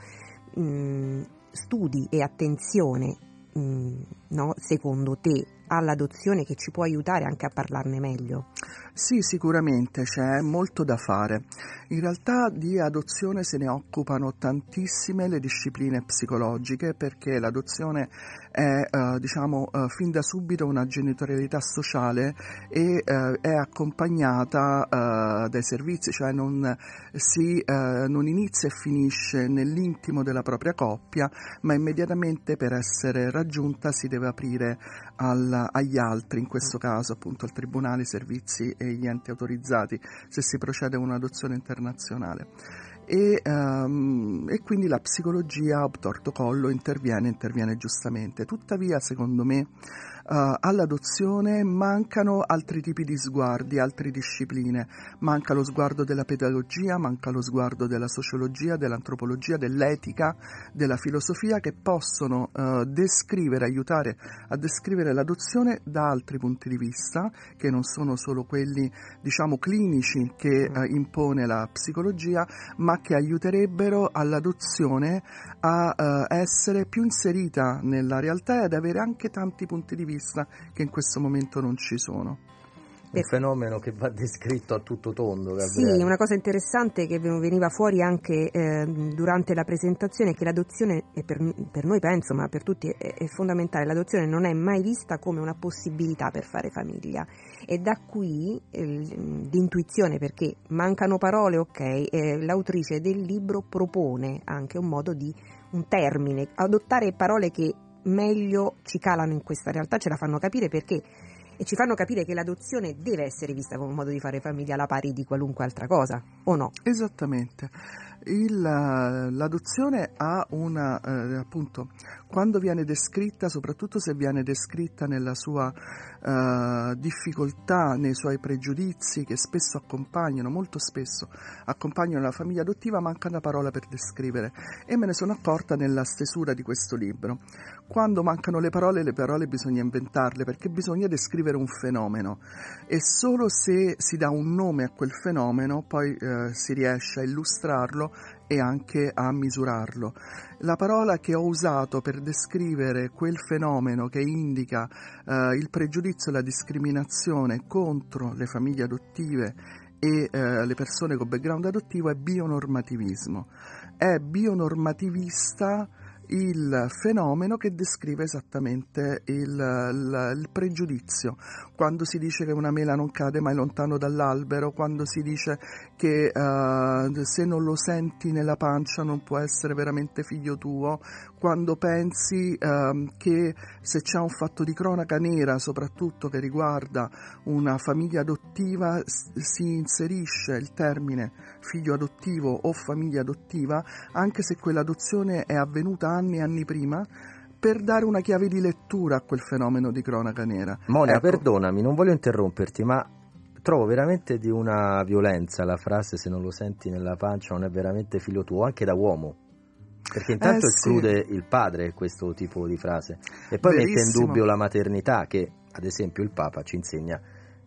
mh, studi e attenzione, mh, no, secondo te, all'adozione che ci può aiutare anche a parlarne meglio? Sì, sicuramente c'è molto da fare. In realtà di adozione se ne occupano tantissime le discipline psicologiche perché l'adozione è eh, diciamo eh, fin da subito una genitorialità sociale e eh, è accompagnata eh, dai servizi, cioè non, si, eh, non inizia e finisce nell'intimo della propria coppia, ma immediatamente per essere raggiunta si deve aprire al, agli altri, in questo caso appunto al Tribunale, servizi e gli enti autorizzati se si procede a un'adozione internazionale. E, um, e, quindi la psicologia obtorto collo interviene, interviene giustamente. Tuttavia, secondo me, uh, all'adozione mancano altri tipi di sguardi, altre discipline. Manca lo sguardo della pedagogia, manca lo sguardo della sociologia, dell'antropologia, dell'etica, della filosofia che possono uh, descrivere, aiutare a descrivere l'adozione da altri punti di vista, che non sono solo quelli, diciamo, clinici che uh, impone la psicologia, ma che aiuterebbero all'adozione a essere più inserita nella realtà e ad avere anche tanti punti di vista che in questo momento non ci sono. Un fenomeno che va descritto a tutto tondo. Gabriele. Sì, una cosa interessante che veniva fuori anche eh, durante la presentazione è che l'adozione, e per, per, noi penso, ma per tutti è, è, fondamentale, l'adozione non è mai vista come una possibilità per fare famiglia. E da qui eh, l'intuizione, perché mancano parole, ok, eh, l'autrice del libro propone anche un modo di, un termine, adottare parole che meglio ci calano in questa realtà, ce la fanno capire perché e ci fanno capire che l'adozione deve essere vista come un modo di fare famiglia alla pari di qualunque altra cosa, o no? Esattamente. Il, l'adozione ha una, eh, appunto, quando viene descritta, soprattutto se viene descritta nella sua eh, difficoltà, nei suoi pregiudizi che spesso accompagnano, molto spesso accompagnano la famiglia adottiva, manca una parola per descrivere e me ne sono accorta nella stesura di questo libro. Quando mancano le parole, le parole bisogna inventarle perché bisogna descrivere un fenomeno e solo se si dà un nome a quel fenomeno poi eh, si riesce a illustrarlo e anche a misurarlo. La parola che ho usato per descrivere quel fenomeno che indica eh, il pregiudizio e la discriminazione contro le famiglie adottive e eh, le persone con background adottivo è bionormativismo. È bionormativista il fenomeno che descrive esattamente il, il, il, pregiudizio. Quando si dice che una mela non cade mai lontano dall'albero, quando si dice che uh, se non lo senti nella pancia non può essere veramente figlio tuo, quando pensi uh, che se c'è un fatto di cronaca nera, soprattutto che riguarda una famiglia adottiva, si inserisce il termine figlio adottivo o famiglia adottiva, anche se quell'adozione è avvenuta anni e anni prima, per dare una chiave di lettura a quel fenomeno di cronaca nera. Monia, ecco. perdonami, non voglio interromperti, ma trovo veramente di una violenza la frase se non lo senti nella pancia non è veramente figlio tuo, anche da uomo. Perché intanto Eh, esclude sì. il padre questo tipo di frase e poi mette in Verissimo. dubbio la maternità che ad esempio il Papa ci insegna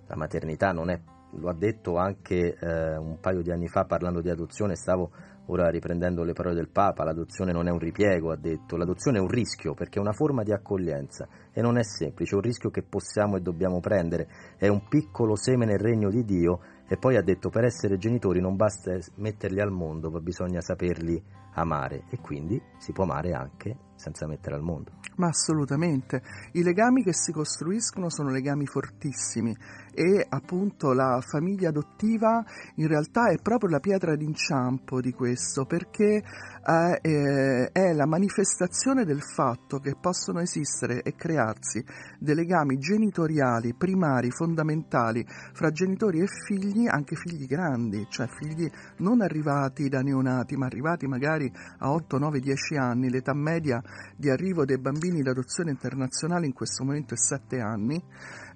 la maternità non è lo ha detto anche eh, un paio di anni fa parlando di adozione stavo ora riprendendo le parole del Papa l'adozione non è un ripiego ha detto l'adozione è un rischio perché è una forma di accoglienza e non è semplice è un rischio che possiamo e dobbiamo prendere è un piccolo seme nel regno di Dio e poi ha detto per essere genitori non basta metterli al mondo ma bisogna saperli amare. E quindi si può amare anche senza mettere al mondo. Ma assolutamente, i legami che si costruiscono sono legami fortissimi e appunto la famiglia adottiva in realtà è proprio la pietra d'inciampo di questo perché eh, eh, è la manifestazione del fatto che possono esistere e crearsi dei legami genitoriali primari, fondamentali fra genitori e figli, anche figli grandi, cioè figli non arrivati da neonati ma arrivati magari a 8, 9, 10 anni, l'età media di arrivo dei bambini d'adozione internazionale in questo momento è 7 anni,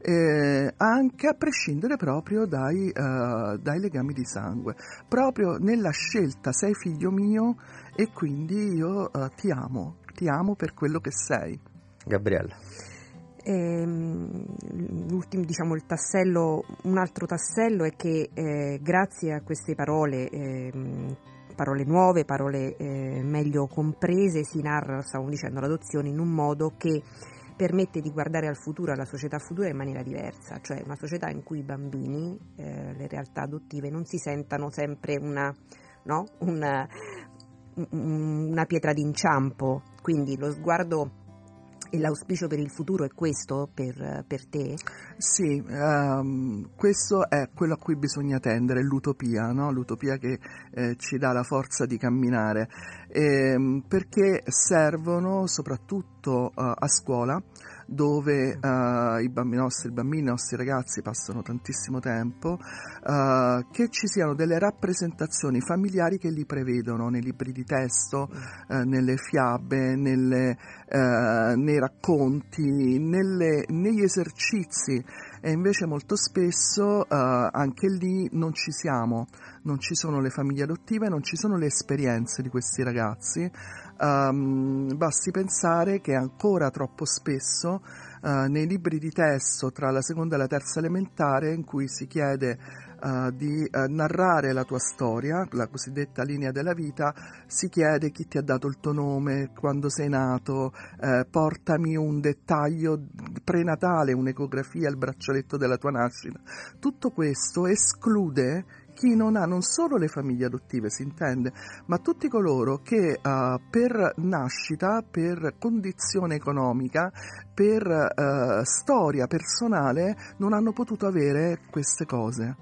eh, anche a prescindere proprio dai, eh, dai legami di sangue, proprio nella scelta sei figlio mio e quindi io eh, ti amo, ti amo per quello che sei. Gabriella Ehm, l'ultimo, diciamo, il tassello, un altro tassello è che eh, grazie a queste parole, ehm, parole nuove, parole eh, meglio comprese, si narra, stavo dicendo, l'adozione in un modo che permette di guardare al futuro, alla società futura in maniera diversa, cioè una società in cui i bambini, eh, le realtà adottive non si sentano sempre una, no? una, una pietra d'inciampo, quindi lo sguardo e l'auspicio per il futuro è questo per, per te? Sì, ehm, questo è quello a cui bisogna tendere, l'utopia, no? l'utopia che eh, ci dà la forza di camminare, Ehm, perché servono soprattutto eh, a scuola dove eh, i bambini nostri, bambini, i nostri ragazzi passano tantissimo tempo, eh, che ci siano delle rappresentazioni familiari che li prevedono nei libri di testo, eh, nelle fiabe, nelle, nei racconti, nelle- negli esercizi e invece molto spesso anche lì non ci siamo, non ci sono le famiglie adottive, non ci sono le esperienze di questi ragazzi. Ehm, basti pensare che ancora troppo spesso eh, nei libri di testo tra la seconda e la terza elementare in cui si chiede eh, di eh, narrare la tua storia, la cosiddetta linea della vita, si chiede chi ti ha dato il tuo nome, quando sei nato, portami un dettaglio prenatale, un'ecografia, il braccialetto della tua nascita. Tutto questo esclude chi non ha non solo le famiglie adottive, si intende, ma tutti coloro che eh, per nascita, per condizione economica, per eh, storia personale non hanno potuto avere queste cose.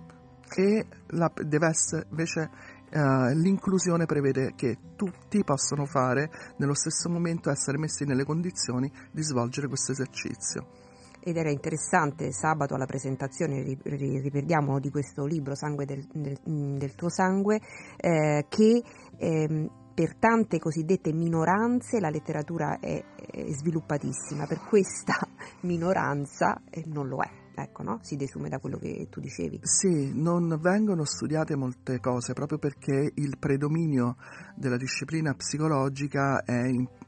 E la- deve essere invece eh, l'inclusione prevede che tutti possano fare nello stesso momento essere messi nelle condizioni di svolgere questo esercizio. Ed era interessante sabato alla presentazione, ri- ri- riprendiamo di questo libro, Sangue del, del- del tuo sangue, eh, che ehm, per tante cosiddette minoranze la letteratura è, è sviluppatissima, per questa minoranza eh, non lo è, ecco, no? si desume da quello che tu dicevi. Sì, non vengono studiate molte cose proprio perché il predominio della disciplina psicologica è in- mm,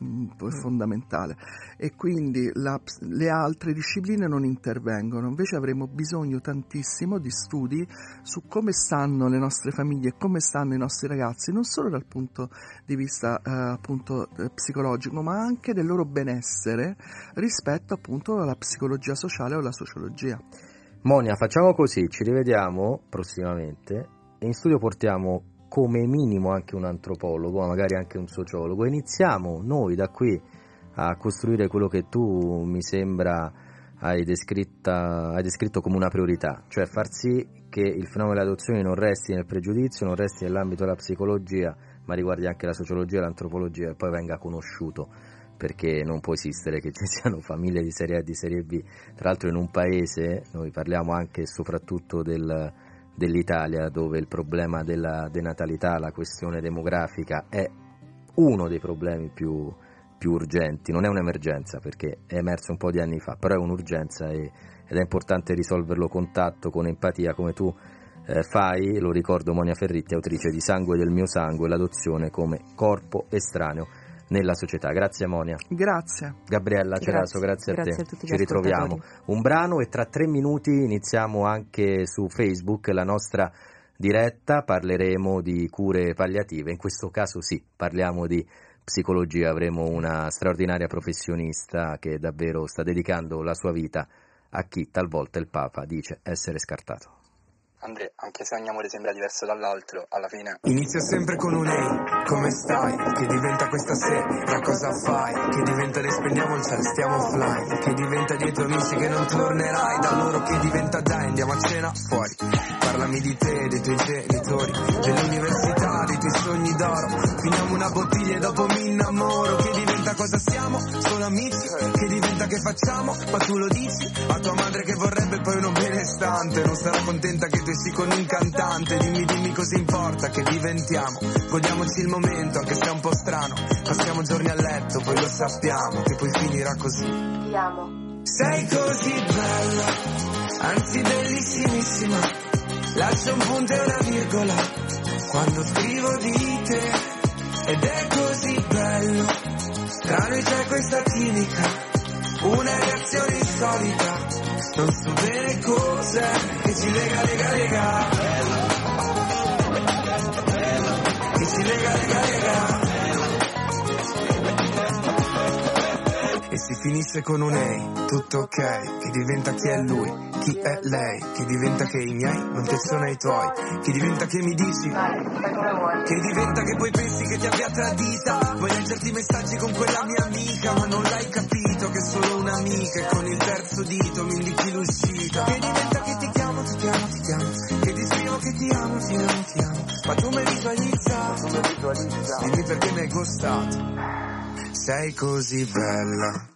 fondamentale e quindi la le altre discipline non intervengono. Invece avremo bisogno tantissimo di studi su come stanno le nostre famiglie come stanno i nostri ragazzi, non solo dal punto di vista eh, appunto eh, psicologico, ma anche del loro benessere rispetto appunto alla psicologia sociale o alla sociologia. Monia, facciamo così, ci rivediamo prossimamente e in studio portiamo come minimo anche un antropologo, ma magari anche un sociologo. Iniziamo noi da qui a costruire quello che tu mi sembra hai, hai descritto come una priorità, cioè far sì che il fenomeno delle adozioni non resti nel pregiudizio, non resti nell'ambito della psicologia, ma riguardi anche la sociologia e l'antropologia e poi venga conosciuto perché non può esistere che ci siano famiglie di serie A e di serie B. Tra l'altro in un paese, noi parliamo anche e soprattutto del, dell'Italia, dove il problema della denatalità, la questione demografica è uno dei problemi più, più urgenti, non è un'emergenza perché è emerso un po' di anni fa, però è un'urgenza e, ed è importante risolverlo con tatto, con empatia, come tu eh, fai, lo ricordo Monia Ferritti, autrice di Sangue del mio sangue, l'adozione come corpo estraneo nella società. Grazie Monia. Grazie. Gabriella Ceraso, grazie, grazie a te. a tutti Ci ritroviamo. Un brano e tra tre minuti iniziamo anche su Facebook la nostra diretta, parleremo di cure palliative, in questo caso sì, parliamo di psicologia, avremo una straordinaria professionista che davvero sta dedicando la sua vita a chi talvolta il Papa dice essere scartato. Andrea, anche se ogni amore sembra diverso dall'altro, alla fine... Inizia sempre con un ehi, come stai? Che diventa questa sera, cosa fai? Che diventa le spendiamo il cielo, stiamo offline. Che diventa tuoi amici che non tornerai Da loro. Che diventa dai, andiamo a cena fuori. Parlami di te, dei tuoi genitori Dell'università, dei tuoi sogni d'oro. Finiamo una bottiglia e dopo mi innamoro. Che diventa cosa siamo? Solo amici Che diventa che facciamo? Ma tu lo dici A tua madre che vorrebbe poi uno benestante Non sarà contenta che tu esci con un cantante Dimmi dimmi cosa importa che diventiamo Godiamoci il momento anche se è un po' strano Passiamo giorni a letto poi lo sappiamo Che poi finirà così Ti amo. sei così bella, anzi bellissimissima. Lascio un punto e una virgola quando scrivo di te. Ed è così bello, tra noi c'è questa chimica, una reazione insolita. Non so bene cos'è che ci lega, lega, lega. Che ci lega, lega, lega. Si finisce con un ehi, tutto ok, che diventa chi è lui, chi è lei, che diventa che i miei non piacciono ai tuoi, che diventa che mi dici, che diventa che poi pensi che ti abbia tradita, vuoi leggerti i messaggi con quella mia amica, ma non l'hai capito che è solo un'amica e con il terzo dito mi indichi l'uscita, che diventa che ti chiamo, ti chiamo, ti chiamo, che ti scrivo che ti amo, ti amo, ti amo, ma tu mi visualizza, dimmi perché mi hai gustato. Sei così bella,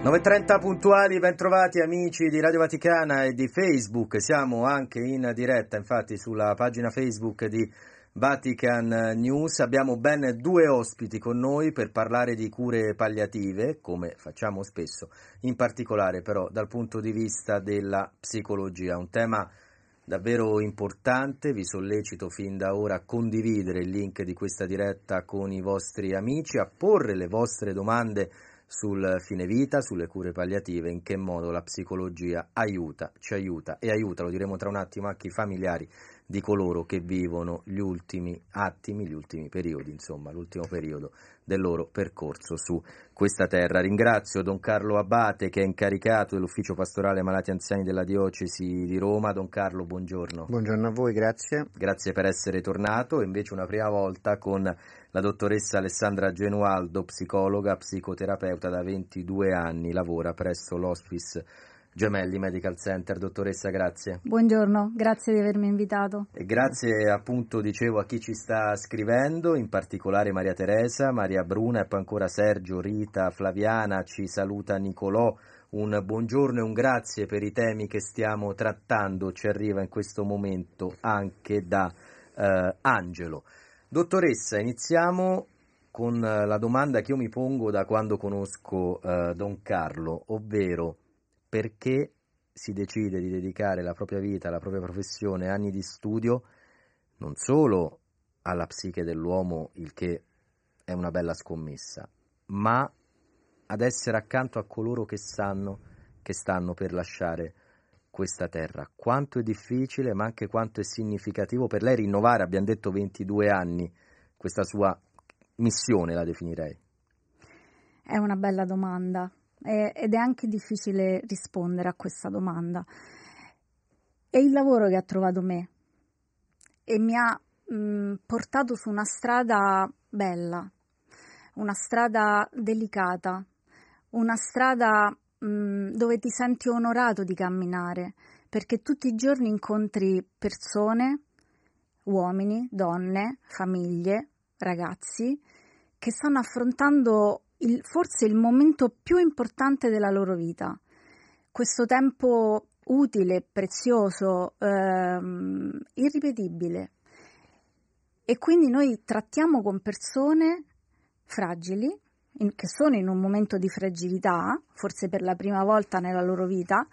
9.30 puntuali, bentrovati amici di Radio Vaticana e di Facebook, siamo anche in diretta infatti sulla pagina Facebook di Vatican News, abbiamo ben due ospiti con noi per parlare di cure palliative, come facciamo spesso, in particolare però dal punto di vista della psicologia, un tema davvero importante, vi sollecito fin da ora a condividere il link di questa diretta con i vostri amici, a porre le vostre domande sul fine vita, sulle cure palliative, in che modo la psicologia aiuta, ci aiuta e aiuta, lo diremo tra un attimo, anche i familiari di coloro che vivono gli ultimi attimi, gli ultimi periodi, insomma, l'ultimo periodo del loro percorso su questa terra. Ringrazio Don Carlo Abate che è incaricato dell'ufficio pastorale malati anziani della diocesi di Roma. Don Carlo, buongiorno. Buongiorno a voi, grazie. Grazie per essere tornato, invece una prima volta con la dottoressa Alessandra Genualdo, psicologa, psicoterapeuta da 22 anni, lavora presso l'Hospice Gemelli Medical Center. Dottoressa, grazie. Buongiorno, grazie di avermi invitato. E grazie appunto, dicevo, a chi ci sta scrivendo, in particolare Maria Teresa, Maria Bruna e poi ancora Sergio, Rita, Flaviana, ci saluta Nicolò. Un buongiorno e un grazie per i temi che stiamo trattando, ci arriva in questo momento anche da eh, Angelo. Dottoressa, iniziamo con la domanda che io mi pongo da quando conosco eh, Don Carlo, ovvero perché si decide di dedicare la propria vita, la propria professione, anni di studio, non solo alla psiche dell'uomo, il che è una bella scommessa, ma ad essere accanto a coloro che sanno che stanno per lasciare questa terra. Quanto è difficile, ma anche quanto è significativo per lei rinnovare, abbiamo detto 22 anni, questa sua missione, la definirei. È una bella domanda eh, ed è anche difficile rispondere a questa domanda. È il lavoro che ha trovato me e mi ha mh, portato su una strada bella, una strada delicata, una strada mh, dove ti senti onorato di camminare, perché tutti i giorni incontri persone, uomini, donne, famiglie, ragazzi, che stanno affrontando il, forse il momento più importante della loro vita. Questo tempo utile, prezioso, ehm, irripetibile. E quindi noi trattiamo con persone fragili, in, che sono in un momento di fragilità, forse per la prima volta nella loro vita,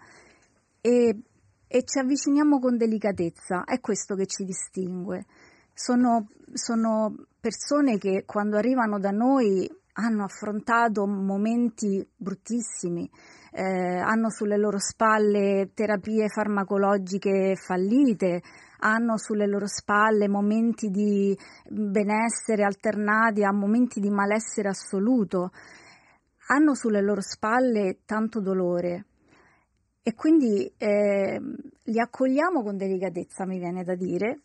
e, e ci avviciniamo con delicatezza. È questo che ci distingue. Sono, sono persone che quando arrivano da noi hanno affrontato momenti bruttissimi, eh, hanno sulle loro spalle terapie farmacologiche fallite, hanno sulle loro spalle momenti di benessere alternati a momenti di malessere assoluto, hanno sulle loro spalle tanto dolore. E quindi eh, li accogliamo con delicatezza, mi viene da dire,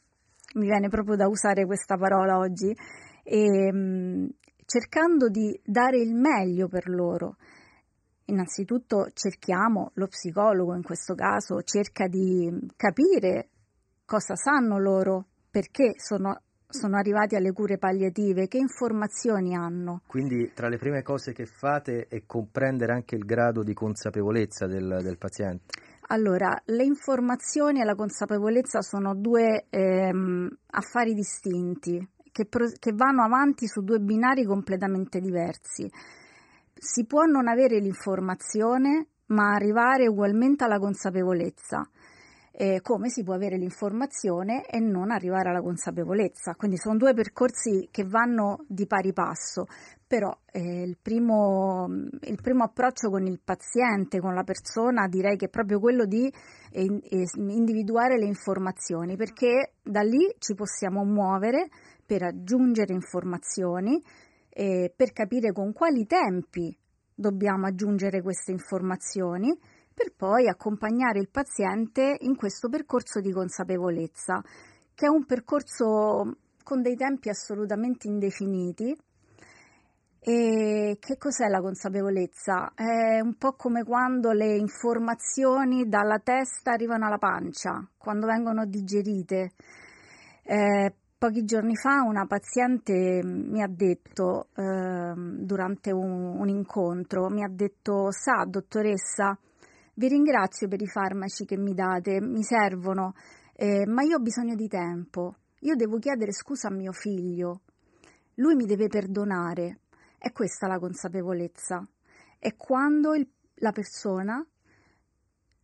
mi viene proprio da usare questa parola oggi, e, cercando di dare il meglio per loro. Innanzitutto cerchiamo, lo psicologo in questo caso cerca di capire cosa sanno loro, perché sono, sono arrivati alle cure palliative, che informazioni hanno. Quindi tra le prime cose che fate è comprendere anche il grado di consapevolezza del, del paziente. Allora, le informazioni e la consapevolezza sono due ehm, affari distinti che, pro- che vanno avanti su due binari completamente diversi. Si può non avere l'informazione, ma arrivare ugualmente alla consapevolezza. Eh, come si può avere l'informazione e non arrivare alla consapevolezza. Quindi sono due percorsi che vanno di pari passo, però eh, il, primo, il, primo, approccio con il paziente, con la persona, direi che è proprio quello di eh, individuare le informazioni, perché da lì ci possiamo muovere per aggiungere informazioni, eh, per capire con quali tempi dobbiamo aggiungere queste informazioni, per poi accompagnare il paziente in questo percorso di consapevolezza, che è un percorso con dei tempi assolutamente indefiniti. E che cos'è la consapevolezza? È un po' come quando le informazioni dalla testa arrivano alla pancia, quando vengono digerite. Eh, Pochi giorni fa una paziente mi ha detto, eh, durante un, un, incontro, mi ha detto, sa dottoressa, vi ringrazio per i farmaci che mi date, mi servono, eh, ma io ho bisogno di tempo, io devo chiedere scusa a mio figlio, lui mi deve perdonare. È questa la consapevolezza, è quando il, la persona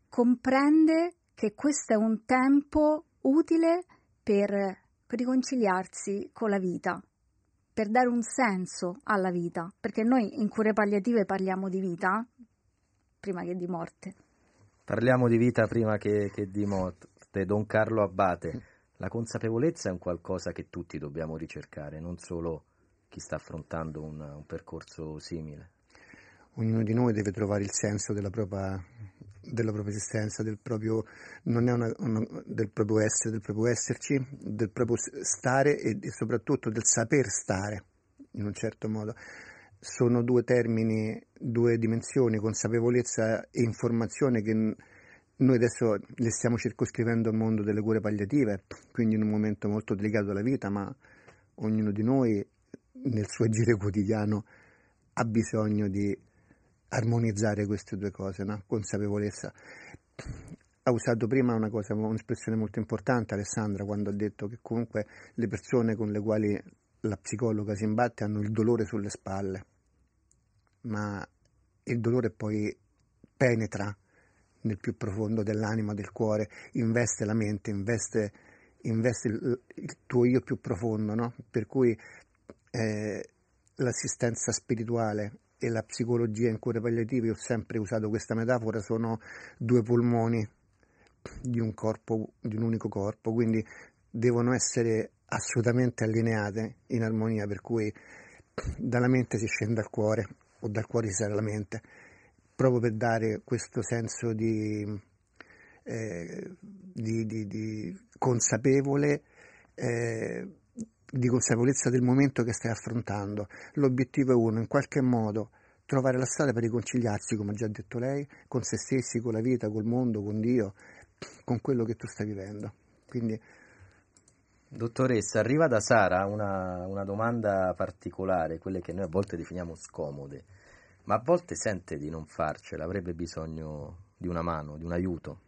comprende che questo è un tempo utile per riconciliarsi con la vita, per dare un senso alla vita, perché noi in cure palliative parliamo di vita prima che di morte. Parliamo di vita prima che, che di morte. Don Carlo Abbate, la consapevolezza è un qualcosa che tutti dobbiamo ricercare, non solo chi sta affrontando un, un percorso simile. Ognuno di noi deve trovare il senso della propria, della propria esistenza, del proprio, una, una, del proprio essere, del proprio esserci, del proprio stare e, e soprattutto del saper stare in un certo modo. Sono due termini, due dimensioni, consapevolezza e informazione che noi adesso le stiamo circoscrivendo al mondo delle cure palliative, quindi in un momento molto delicato della vita, ma ognuno di noi nel suo agire quotidiano ha bisogno di armonizzare queste due cose, no? consapevolezza. Ha usato prima una cosa, un'espressione molto importante Alessandra quando ha detto che comunque le persone con le quali la psicologa si imbatte hanno il dolore sulle spalle, ma il dolore poi penetra nel più profondo dell'anima, del cuore, investe la mente, investe, investe il, il, tuo io più profondo, no? per cui eh, l'assistenza spirituale e la psicologia in cure palliative, ho sempre usato questa metafora, sono due polmoni di un corpo, di un unico corpo, quindi devono essere assolutamente allineate in armonia, per cui dalla mente si scende al cuore o dal cuore si sale alla mente, proprio per dare questo senso di, eh, di, di, di consapevole eh, di consapevolezza del momento che stai affrontando. L'obiettivo è uno, in qualche modo trovare la strada per riconciliarsi, come ha già detto lei, con se stessi, con la vita, col mondo, con Dio, con quello che tu stai vivendo. Quindi, Dottoressa, arriva da Sara una, una domanda particolare, quelle che noi a volte definiamo scomode, ma a volte sente di non farcela, avrebbe bisogno di una mano, di un aiuto,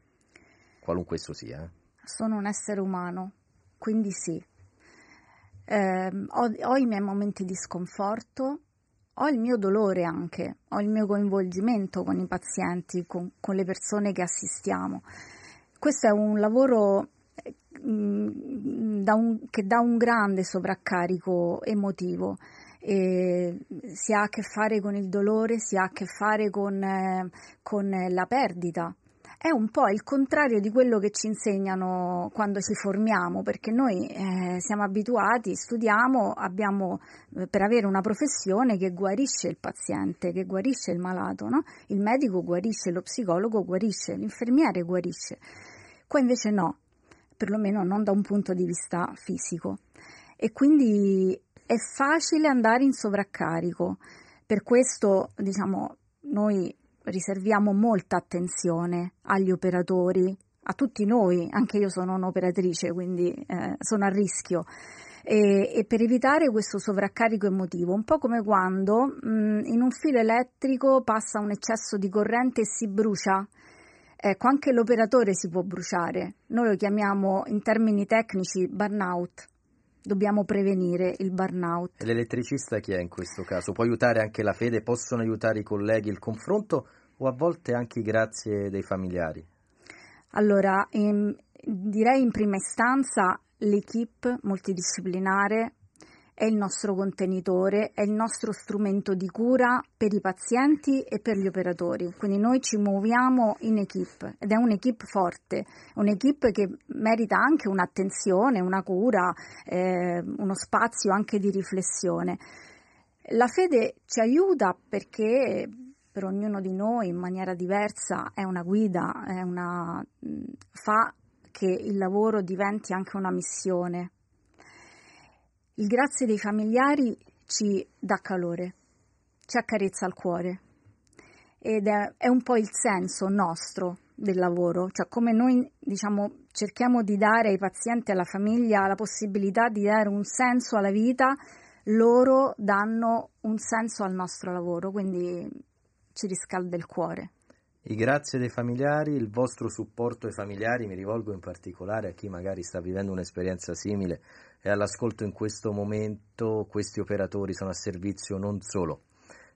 qualunque esso sia. Eh? Sono un essere umano, quindi sì, eh, ho, ho, i miei momenti di sconforto, ho il mio dolore anche, ho il mio coinvolgimento con i pazienti, con, con le persone che assistiamo. Questo è un lavoro da un, che dà un grande sovraccarico emotivo. E si ha a che fare con il dolore, si ha a che fare con, eh, con la perdita, è un po' il contrario di quello che ci insegnano quando ci formiamo, perché noi eh, siamo abituati, studiamo, abbiamo eh, per avere una professione che guarisce il paziente, che guarisce il malato, no? il medico guarisce, lo psicologo guarisce, l'infermiere guarisce. Qua invece no, perlomeno non da un punto di vista fisico. E quindi è facile andare in sovraccarico. Per questo, diciamo, noi riserviamo molta attenzione agli operatori, a tutti noi, anche io sono un'operatrice, quindi eh, sono a rischio. E, e, per evitare questo sovraccarico emotivo, un po' come quando mh, in un filo elettrico passa un eccesso di corrente e si brucia. Ecco, anche l'operatore si può bruciare. Noi lo chiamiamo in termini tecnici burnout. Dobbiamo prevenire il burnout. E l'elettricista chi è in questo caso? Può aiutare anche la fede? Possono aiutare i colleghi il confronto o a volte anche grazie dei familiari? Allora, in, direi in prima istanza l'equipe multidisciplinare è il nostro contenitore, è il nostro strumento di cura per i pazienti e per gli operatori. Quindi noi ci muoviamo in equip ed è un'equipe forte, un'equipe che merita anche un'attenzione, una cura, eh, uno spazio anche di riflessione. La fede ci aiuta perché per ognuno di noi in maniera diversa è una guida, è una, fa che il lavoro diventi anche una missione. Il grazie dei familiari ci dà calore, ci accarezza il cuore ed è, è un po' il senso nostro del lavoro, cioè come noi diciamo cerchiamo di dare ai pazienti e alla famiglia la possibilità di dare un senso alla vita, loro danno un senso al nostro lavoro, quindi ci riscalda il cuore. I grazie dei familiari, il vostro supporto ai familiari, mi rivolgo in particolare a chi magari sta vivendo un'esperienza simile e all'ascolto in questo momento questi operatori sono a servizio non solo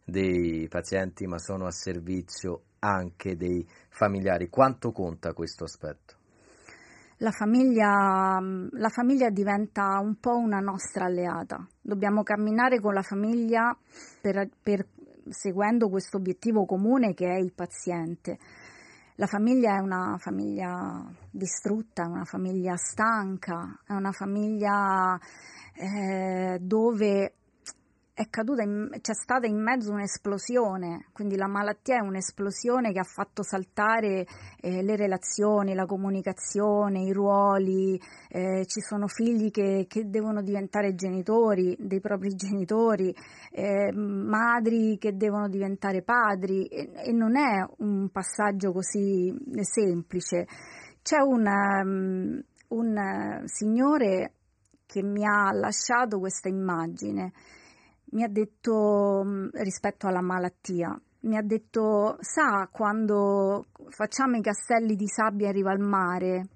dei pazienti ma sono a servizio anche dei familiari. Quanto conta questo aspetto? la famiglia, la famiglia diventa un po' una nostra alleata. Dobbiamo camminare con la famiglia per, per, seguendo questo obiettivo comune che è il paziente. La famiglia è una famiglia distrutta, è una famiglia stanca, è una famiglia eh, dove è caduta in, c'è stata in mezzo un'esplosione, quindi la malattia è un'esplosione che ha fatto saltare eh, le relazioni, la comunicazione, i ruoli, eh, ci sono figli che, che, devono diventare genitori dei propri genitori, eh, madri che devono diventare padri e, e, non è un passaggio così semplice. C'è una, un signore che mi ha lasciato questa immagine mi ha detto rispetto alla malattia, mi ha detto, sa quando facciamo i castelli di sabbia in riva al mare,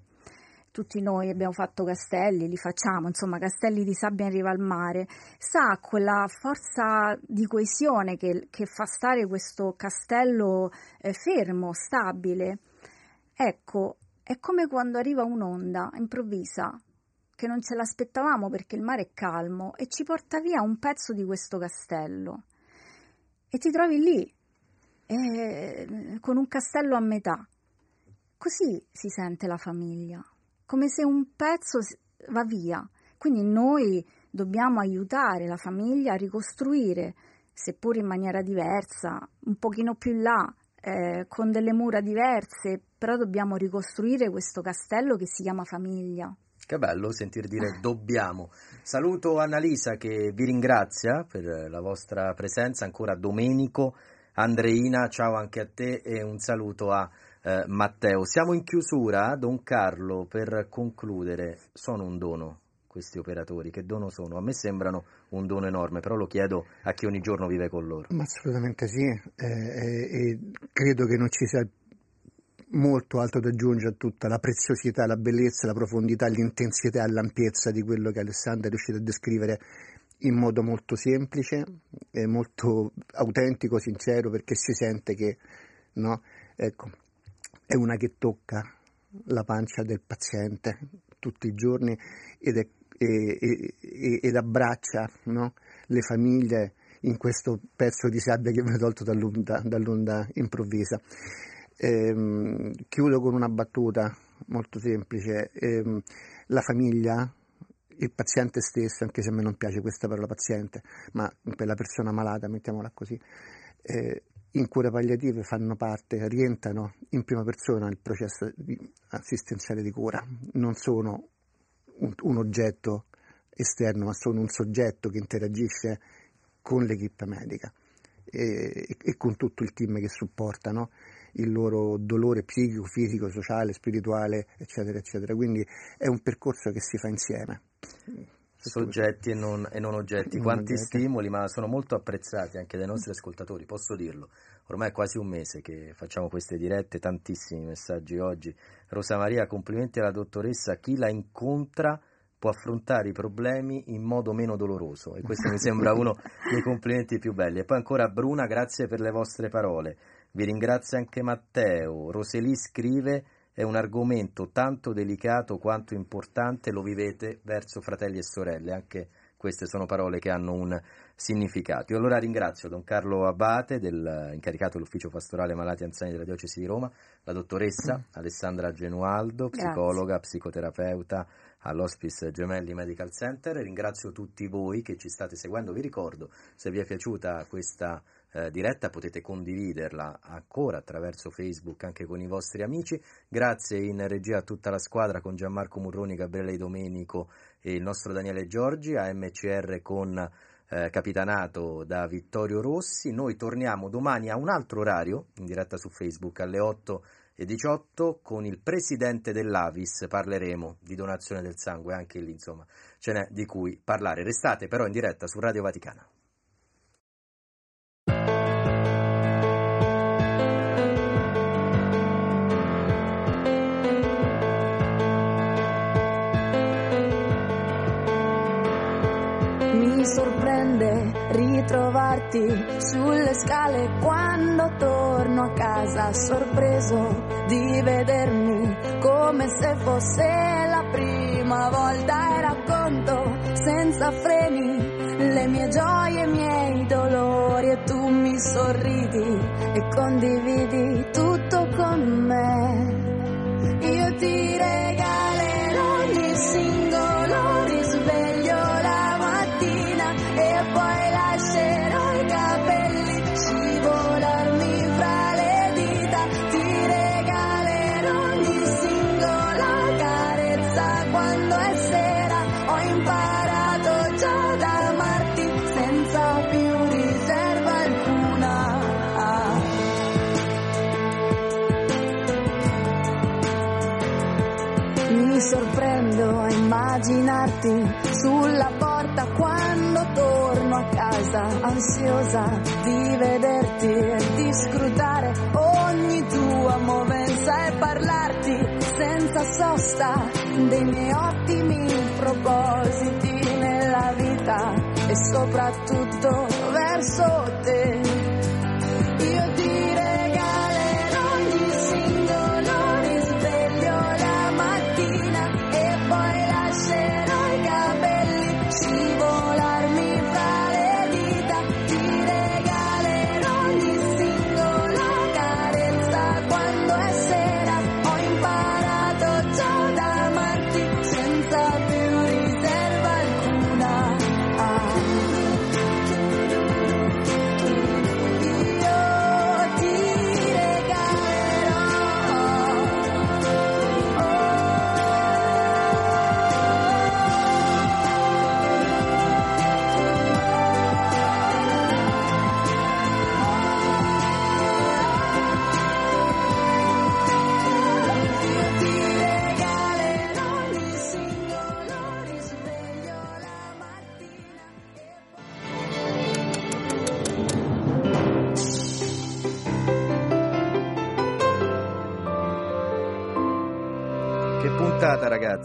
tutti noi abbiamo fatto castelli, li facciamo, insomma, castelli di sabbia in riva al mare, sa quella forza di coesione che, che fa stare questo castello eh, fermo, stabile. Ecco, è come quando arriva un'onda improvvisa, che non ce l'aspettavamo perché il mare è calmo e ci porta via un pezzo di questo castello. E ti trovi lì, eh, con un castello a metà. Così si sente la famiglia, come se un pezzo va via. Quindi noi dobbiamo aiutare la famiglia a ricostruire, seppur in maniera diversa, un pochino più in là, eh, con delle mura diverse, però dobbiamo ricostruire questo castello che si chiama famiglia. Che bello sentir dire dobbiamo. Saluto Annalisa che vi ringrazia per la vostra presenza, ancora Domenico, Andreina, ciao anche a te e un saluto a eh, Matteo. Siamo in chiusura, Don Carlo, per concludere, sono un dono questi operatori, che dono sono? A me sembrano un dono enorme, però lo chiedo a chi ogni giorno vive con loro. Ma assolutamente sì, eh, e credo che non ci sia molto altro da aggiungere a tutta la preziosità, la bellezza, la profondità, l'intensità l'ampiezza di quello che Alessandra è riuscito a descrivere in modo molto semplice, molto autentico, sincero, perché si sente che no, ecco, è una che tocca la pancia del paziente tutti i giorni ed, è, e, e, ed abbraccia no, le famiglie in questo pezzo di sabbia che mi ha tolto dall'onda, dall'onda improvvisa. Ehm, chiudo con una battuta molto semplice. Ehm, la famiglia, il paziente stesso, anche se a me non piace questa parola paziente, ma per la persona malata, mettiamola così, eh, in cure palliative fanno parte, rientrano in prima persona nel processo assistenziale di cura, non sono un, un oggetto esterno, ma sono un soggetto che interagisce con l'equipe medica e, e, con tutto il team che supporta. Il loro dolore psichico, fisico, sociale, spirituale, eccetera, eccetera. Quindi è un percorso che si fa insieme. Soggetti e non, e non oggetti, non quanti oggetti. stimoli, ma sono molto apprezzati anche dai nostri ascoltatori, posso dirlo. Ormai è quasi un mese che facciamo queste dirette, tantissimi messaggi oggi. Rosa Maria, complimenti alla dottoressa, chi la incontra può affrontare i problemi in modo meno doloroso e questo mi sembra uno dei complimenti più belli. E poi ancora Bruna, grazie per le vostre parole. Vi ringrazia anche Matteo. Roseli scrive è un argomento tanto delicato quanto importante, lo vivete verso fratelli e sorelle, anche queste sono parole che hanno un significato. Io allora ringrazio Don Carlo Abate, del, incaricato dell'ufficio pastorale malati anziani della diocesi di Roma, la dottoressa mm. Alessandra Genualdo, psicologa, Grazie. psicoterapeuta all'Hospice Gemelli Medical Center. Ringrazio tutti voi che ci state seguendo. Vi ricordo, se vi è piaciuta questa eh, diretta potete condividerla ancora attraverso Facebook anche con i vostri amici. Grazie in regia a tutta la squadra con Gianmarco Murroni, Gabriele Domenico e il nostro Daniele Giorgi, a MCR con eh, capitanato da Vittorio Rossi. Noi torniamo domani a un altro orario in diretta su Facebook alle 8 e 18 con il presidente dell'Avis parleremo di donazione del sangue, anche lì insomma ce n'è di cui parlare. Restate però in diretta su Radio Vaticana. Ritrovarti sulle scale quando torno a casa sorpreso di vedermi come se fosse la prima volta. E racconto senza freni le mie gioie, i miei dolori e tu mi sorridi e condividi immaginarti sulla porta quando torno a casa, ansiosa di vederti e di scrutare ogni tua movenza e parlarti senza sosta dei miei ottimi propositi nella vita e soprattutto verso te.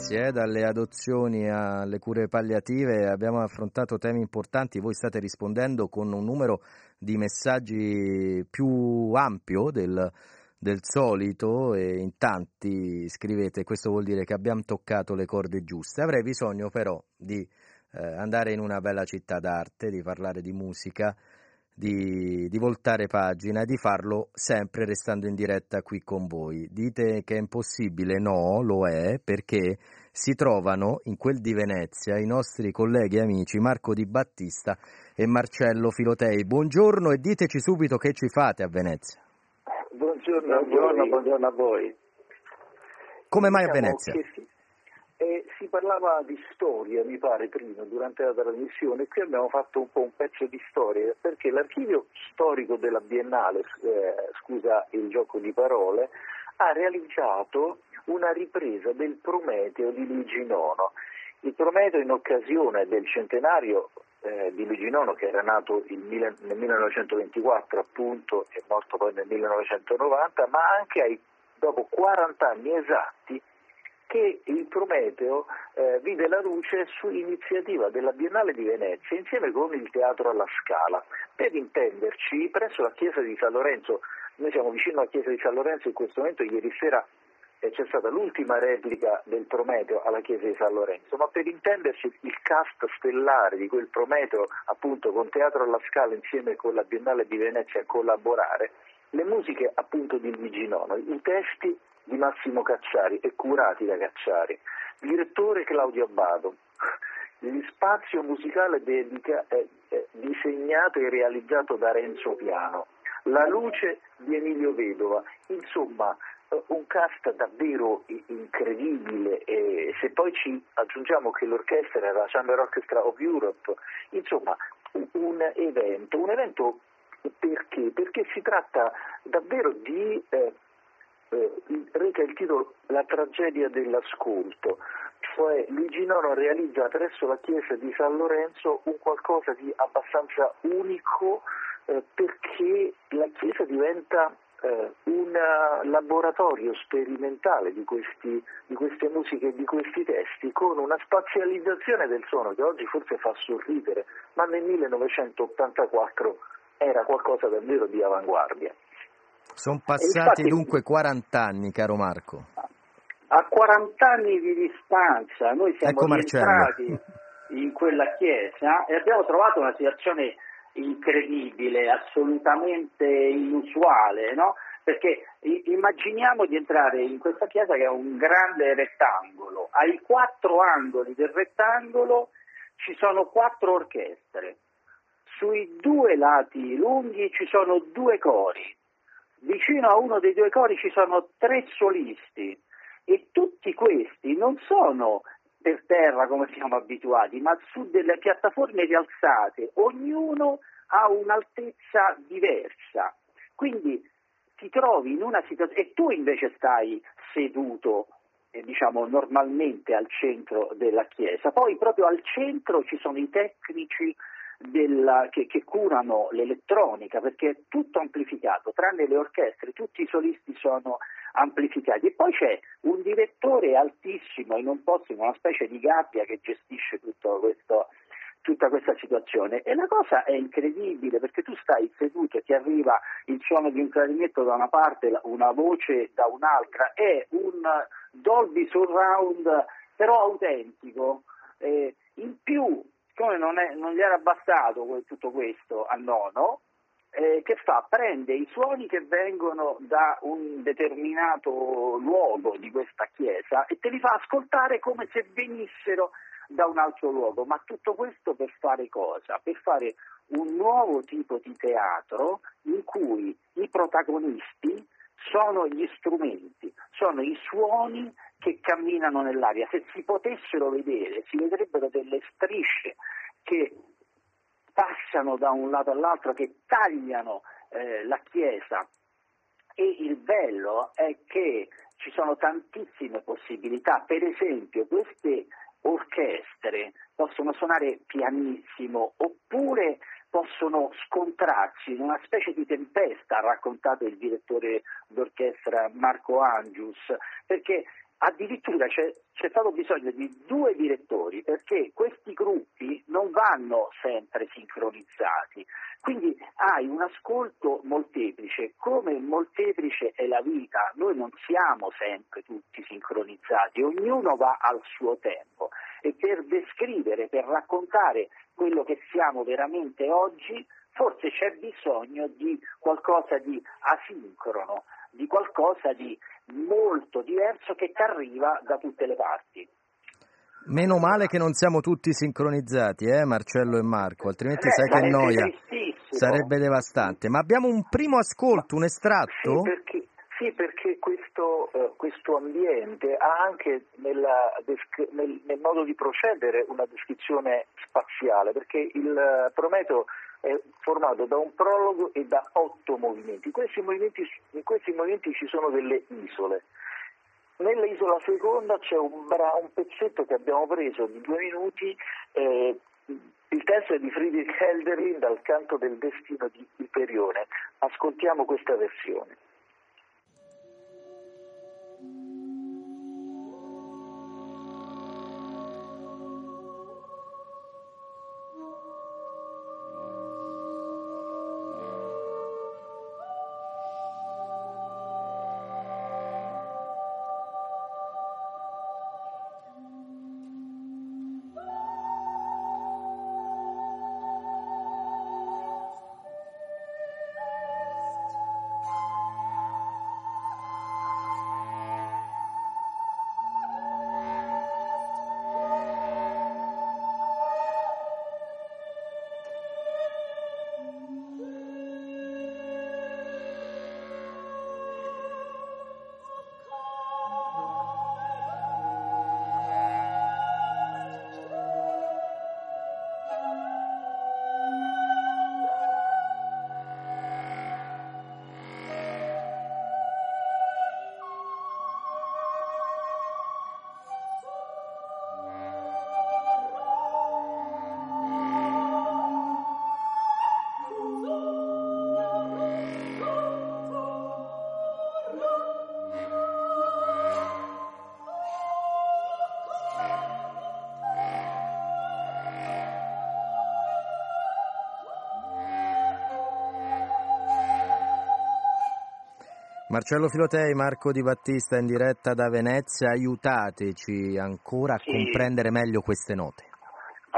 Ragazzi, eh? dalle adozioni alle cure palliative abbiamo affrontato temi importanti, voi state rispondendo con un numero di messaggi più ampio del, del solito e in tanti scrivete, questo vuol dire che abbiamo toccato le corde giuste. Avrei bisogno però di eh, andare in una bella città d'arte, di parlare di musica, di, di voltare pagina e di farlo sempre restando in diretta qui con voi. Dite che è impossibile? No, lo è perché si trovano in quel di Venezia i nostri colleghi e amici Marco Di Battista e Marcello Filotei. Buongiorno e diteci subito che ci fate a Venezia. Buongiorno, buongiorno, buongiorno a voi. Come mai a Venezia? che eh, si parlava di storia, mi pare, prima, durante la trasmissione, qui abbiamo fatto un po' un pezzo di storia, perché l'archivio storico della Biennale, eh, scusa il gioco di parole, ha realizzato una ripresa del Prometeo di Luigi Nono. Il Prometeo in occasione del centenario eh, di Luigi Nono, che era nato il mille- nel 1924 appunto e morto poi nel 1990, ma anche ai, dopo 40 anni esatti che il Prometeo eh, vide la luce su iniziativa della Biennale di Venezia insieme con il Teatro alla Scala. Per intenderci, presso la chiesa di San Lorenzo, noi siamo vicino alla chiesa di San Lorenzo in questo momento, ieri sera eh, c'è stata l'ultima replica del Prometeo alla chiesa di San Lorenzo, ma per intenderci il cast stellare di quel Prometeo, appunto con Teatro alla Scala insieme con la Biennale di Venezia a collaborare, le musiche appunto di Luigi Nono, i testi di Massimo Cacciari e curati da Cacciari, direttore Claudio Abbado, gli spazio musicale dedica, eh, disegnato e realizzato da Renzo Piano, la luce di Emilio Vedova, insomma eh, un cast davvero incredibile. E se poi ci aggiungiamo che l'orchestra era la Chamber Orchestra of Europe, insomma un- evento, un evento perché? Perché si tratta davvero di eh, reca il titolo La tragedia dell'ascolto, cioè Luigi Nono realizza presso la chiesa di San Lorenzo un qualcosa di abbastanza unico eh, perché la chiesa diventa eh, un eh, laboratorio sperimentale di, questi, di queste musiche e di questi testi con una spazializzazione del suono che oggi forse fa sorridere, ma nel 1984 era qualcosa davvero di avanguardia. Sono passati infatti- dunque 40 anni, caro Marco. A 40 anni di distanza noi siamo Ecco rientrati in quella chiesa e abbiamo trovato una situazione incredibile, assolutamente inusuale, no? Perché immaginiamo di entrare in questa chiesa che è un grande rettangolo, ai quattro angoli del rettangolo ci sono quattro orchestre, sui due lati lunghi ci sono due cori, vicino a uno dei due cori ci sono tre solisti e tutti questi non sono per terra come siamo abituati, ma su delle piattaforme rialzate, ognuno ha un'altezza diversa. Quindi ti trovi in una situazione e tu invece stai seduto eh, diciamo normalmente al centro della chiesa. Poi proprio al centro ci sono i tecnici della- che, che curano l'elettronica perché è tutto amplificato, tranne le orchestre, tutti i solisti sono amplificati. E poi c'è un direttore altissimo in un posto, in una specie di gabbia che gestisce questo, tutta questa situazione. E la cosa è incredibile perché tu stai seduto e ti arriva il suono di un clarinetto da una parte, una voce da un'altra, è un Dolby Surround però autentico. Eh, in più, siccome non, è- non gli era bastato tutto questo a nono, eh, che fa? Prende i suoni che vengono da un determinato luogo di questa chiesa e te li fa ascoltare come se venissero da un altro luogo. Ma tutto questo per fare cosa? Per fare un nuovo tipo di teatro in cui i protagonisti sono gli strumenti, sono i suoni che camminano nell'aria. Se si potessero vedere, si vedrebbero delle strisce che passano da un lato all'altro, che tagliano eh, la chiesa e il bello è che ci sono tantissime possibilità, per esempio queste orchestre possono suonare pianissimo oppure possono scontrarsi in una specie di tempesta, ha raccontato il direttore d'orchestra Marco Angius, perché addirittura c'è, c'è stato bisogno di due direttori perché questi gruppi non vanno sempre sincronizzati, quindi hai un ascolto molteplice, come molteplice è la vita, noi non siamo sempre tutti sincronizzati, ognuno va al suo tempo. E per descrivere, per raccontare quello che siamo veramente oggi, forse c'è bisogno di qualcosa di asincrono, di qualcosa di molto diverso che ti arriva da tutte le parti. Meno male che non siamo tutti sincronizzati, eh, Marcello e Marco, altrimenti Eh, sai che noia. Sarebbe devastante. Ma abbiamo un primo ascolto, un estratto? Sì, perché, sì, perché questo, eh, questo ambiente ha anche nella nel, nel modo di procedere una descrizione spaziale, perché il eh, Prometeo è formato da un prologo e da otto movimenti. Questi movimenti, in questi movimenti ci sono delle isole. Nella isola seconda c'è un, bra- un pezzetto che abbiamo preso di due minuti, eh, il testo è di Friedrich Helderlin dal canto del destino di Iperione. Ascoltiamo questa versione. Marcello Filotei, Marco Di Battista in diretta da Venezia, aiutateci ancora a Sì. comprendere meglio queste note.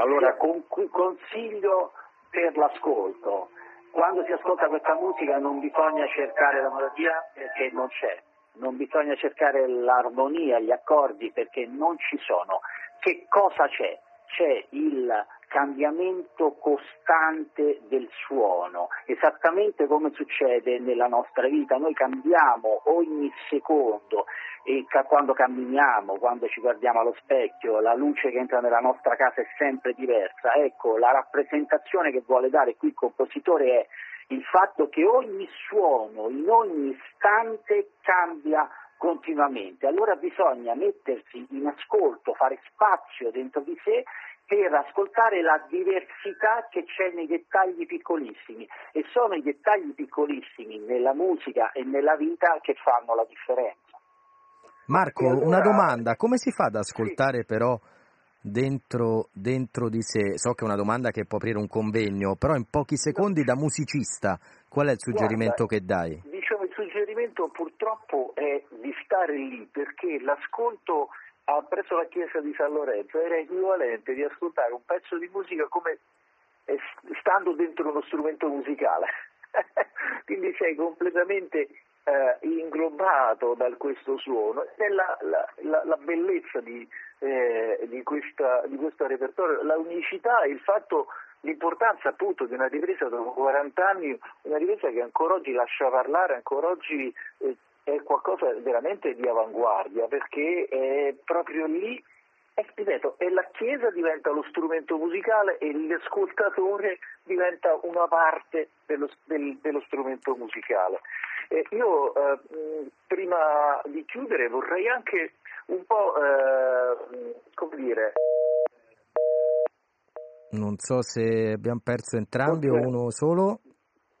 Allora, con- consiglio per l'ascolto. Quando si ascolta questa musica non bisogna cercare la melodia perché non c'è, non bisogna cercare l'armonia, gli accordi perché non ci sono. Che cosa c'è? C'è il cambiamento costante del suono, esattamente come succede nella nostra vita. Noi cambiamo ogni secondo e quando camminiamo, quando ci guardiamo allo specchio, la luce che entra nella nostra casa è sempre diversa. Ecco, la rappresentazione che vuole dare qui il compositore è il fatto che ogni suono, in ogni istante cambia continuamente. Allora bisogna mettersi in ascolto, fare spazio dentro di sé per ascoltare la diversità che c'è nei dettagli piccolissimi e sono i dettagli piccolissimi nella musica e nella vita che fanno la differenza. Marco, allora- una domanda, come si fa ad ascoltare però dentro, dentro di sé? So che è una domanda che può aprire un convegno, però in pochi secondi da musicista, qual è il suggerimento che dai? Diciamo il suggerimento purtroppo è di stare lì perché l'ascolto presso la chiesa di San Lorenzo era equivalente di ascoltare un pezzo di musica come eh, stando dentro uno strumento musicale. Quindi sei completamente eh, inglobato da questo suono. È la, la- la- la bellezza di, eh, di, questa, di questo repertorio, la unicità e il fatto, l'importanza appunto di una ripresa dopo 40 anni, una ripresa che ancora oggi lascia parlare, ancora oggi eh, è qualcosa veramente di avanguardia, perché è proprio lì e ripeto, e la Chiesa diventa lo strumento musicale e l'ascoltatore diventa una parte dello, del- dello strumento musicale. Eh, io eh, mh, prima di chiudere vorrei anche un po', eh, come dire, Non so se abbiamo perso entrambi o Forse- uno solo.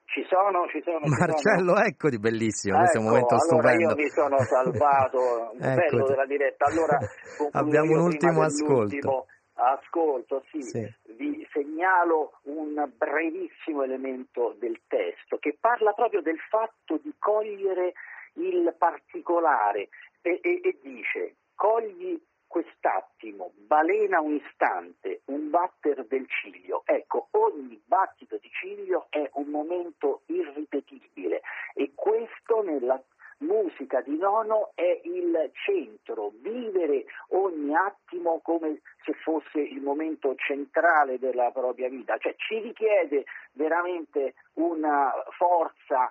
Ci sono, ci sono. ci sono. Marcello, eccoti, bellissimo, questo è un Ecco, momento allora stupendo. io mi sono salvato, bello Eccoti. della diretta. Allora, Abbiamo un ultimo dell'ultimo ascolto, sì. Sì. Vi segnalo un brevissimo elemento del testo che parla proprio del fatto di cogliere il particolare e, e- e dice cogli quest'attimo, balena un istante, un batter del ciglio. Ecco, ogni battito di ciglio è un momento irripetibile e questo nella musica di Nono è il centro, vivere ogni attimo come se fosse il momento centrale della propria vita, cioè ci richiede veramente una forza,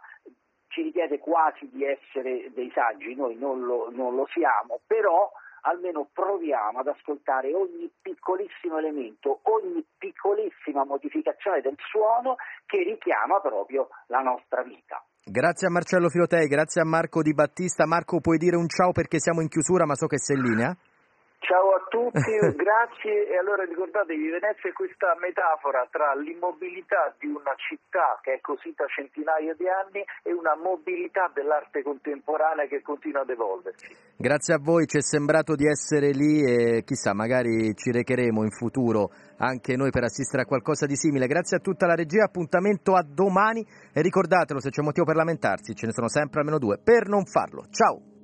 ci richiede quasi di essere dei saggi, noi non lo, non lo siamo, però almeno proviamo ad ascoltare ogni piccolissimo elemento, ogni piccolissima modificazione del suono che richiama proprio la nostra vita. Grazie a Marcello Filotei, grazie a Marco Di Battista. Marco, puoi dire un ciao perché siamo in chiusura, ma so che sei in linea? Ciao a tutti, grazie e allora ricordatevi Venezia è questa metafora tra l'immobilità di una città che è così da centinaia di anni e una mobilità dell'arte contemporanea che continua ad evolversi. Grazie a voi, ci è sembrato di essere lì e chissà, magari ci recheremo in futuro anche noi per assistere a qualcosa di simile. Grazie a tutta la regia, appuntamento a domani e ricordatelo, se c'è motivo per lamentarsi, ce ne sono sempre almeno due per non farlo. Ciao!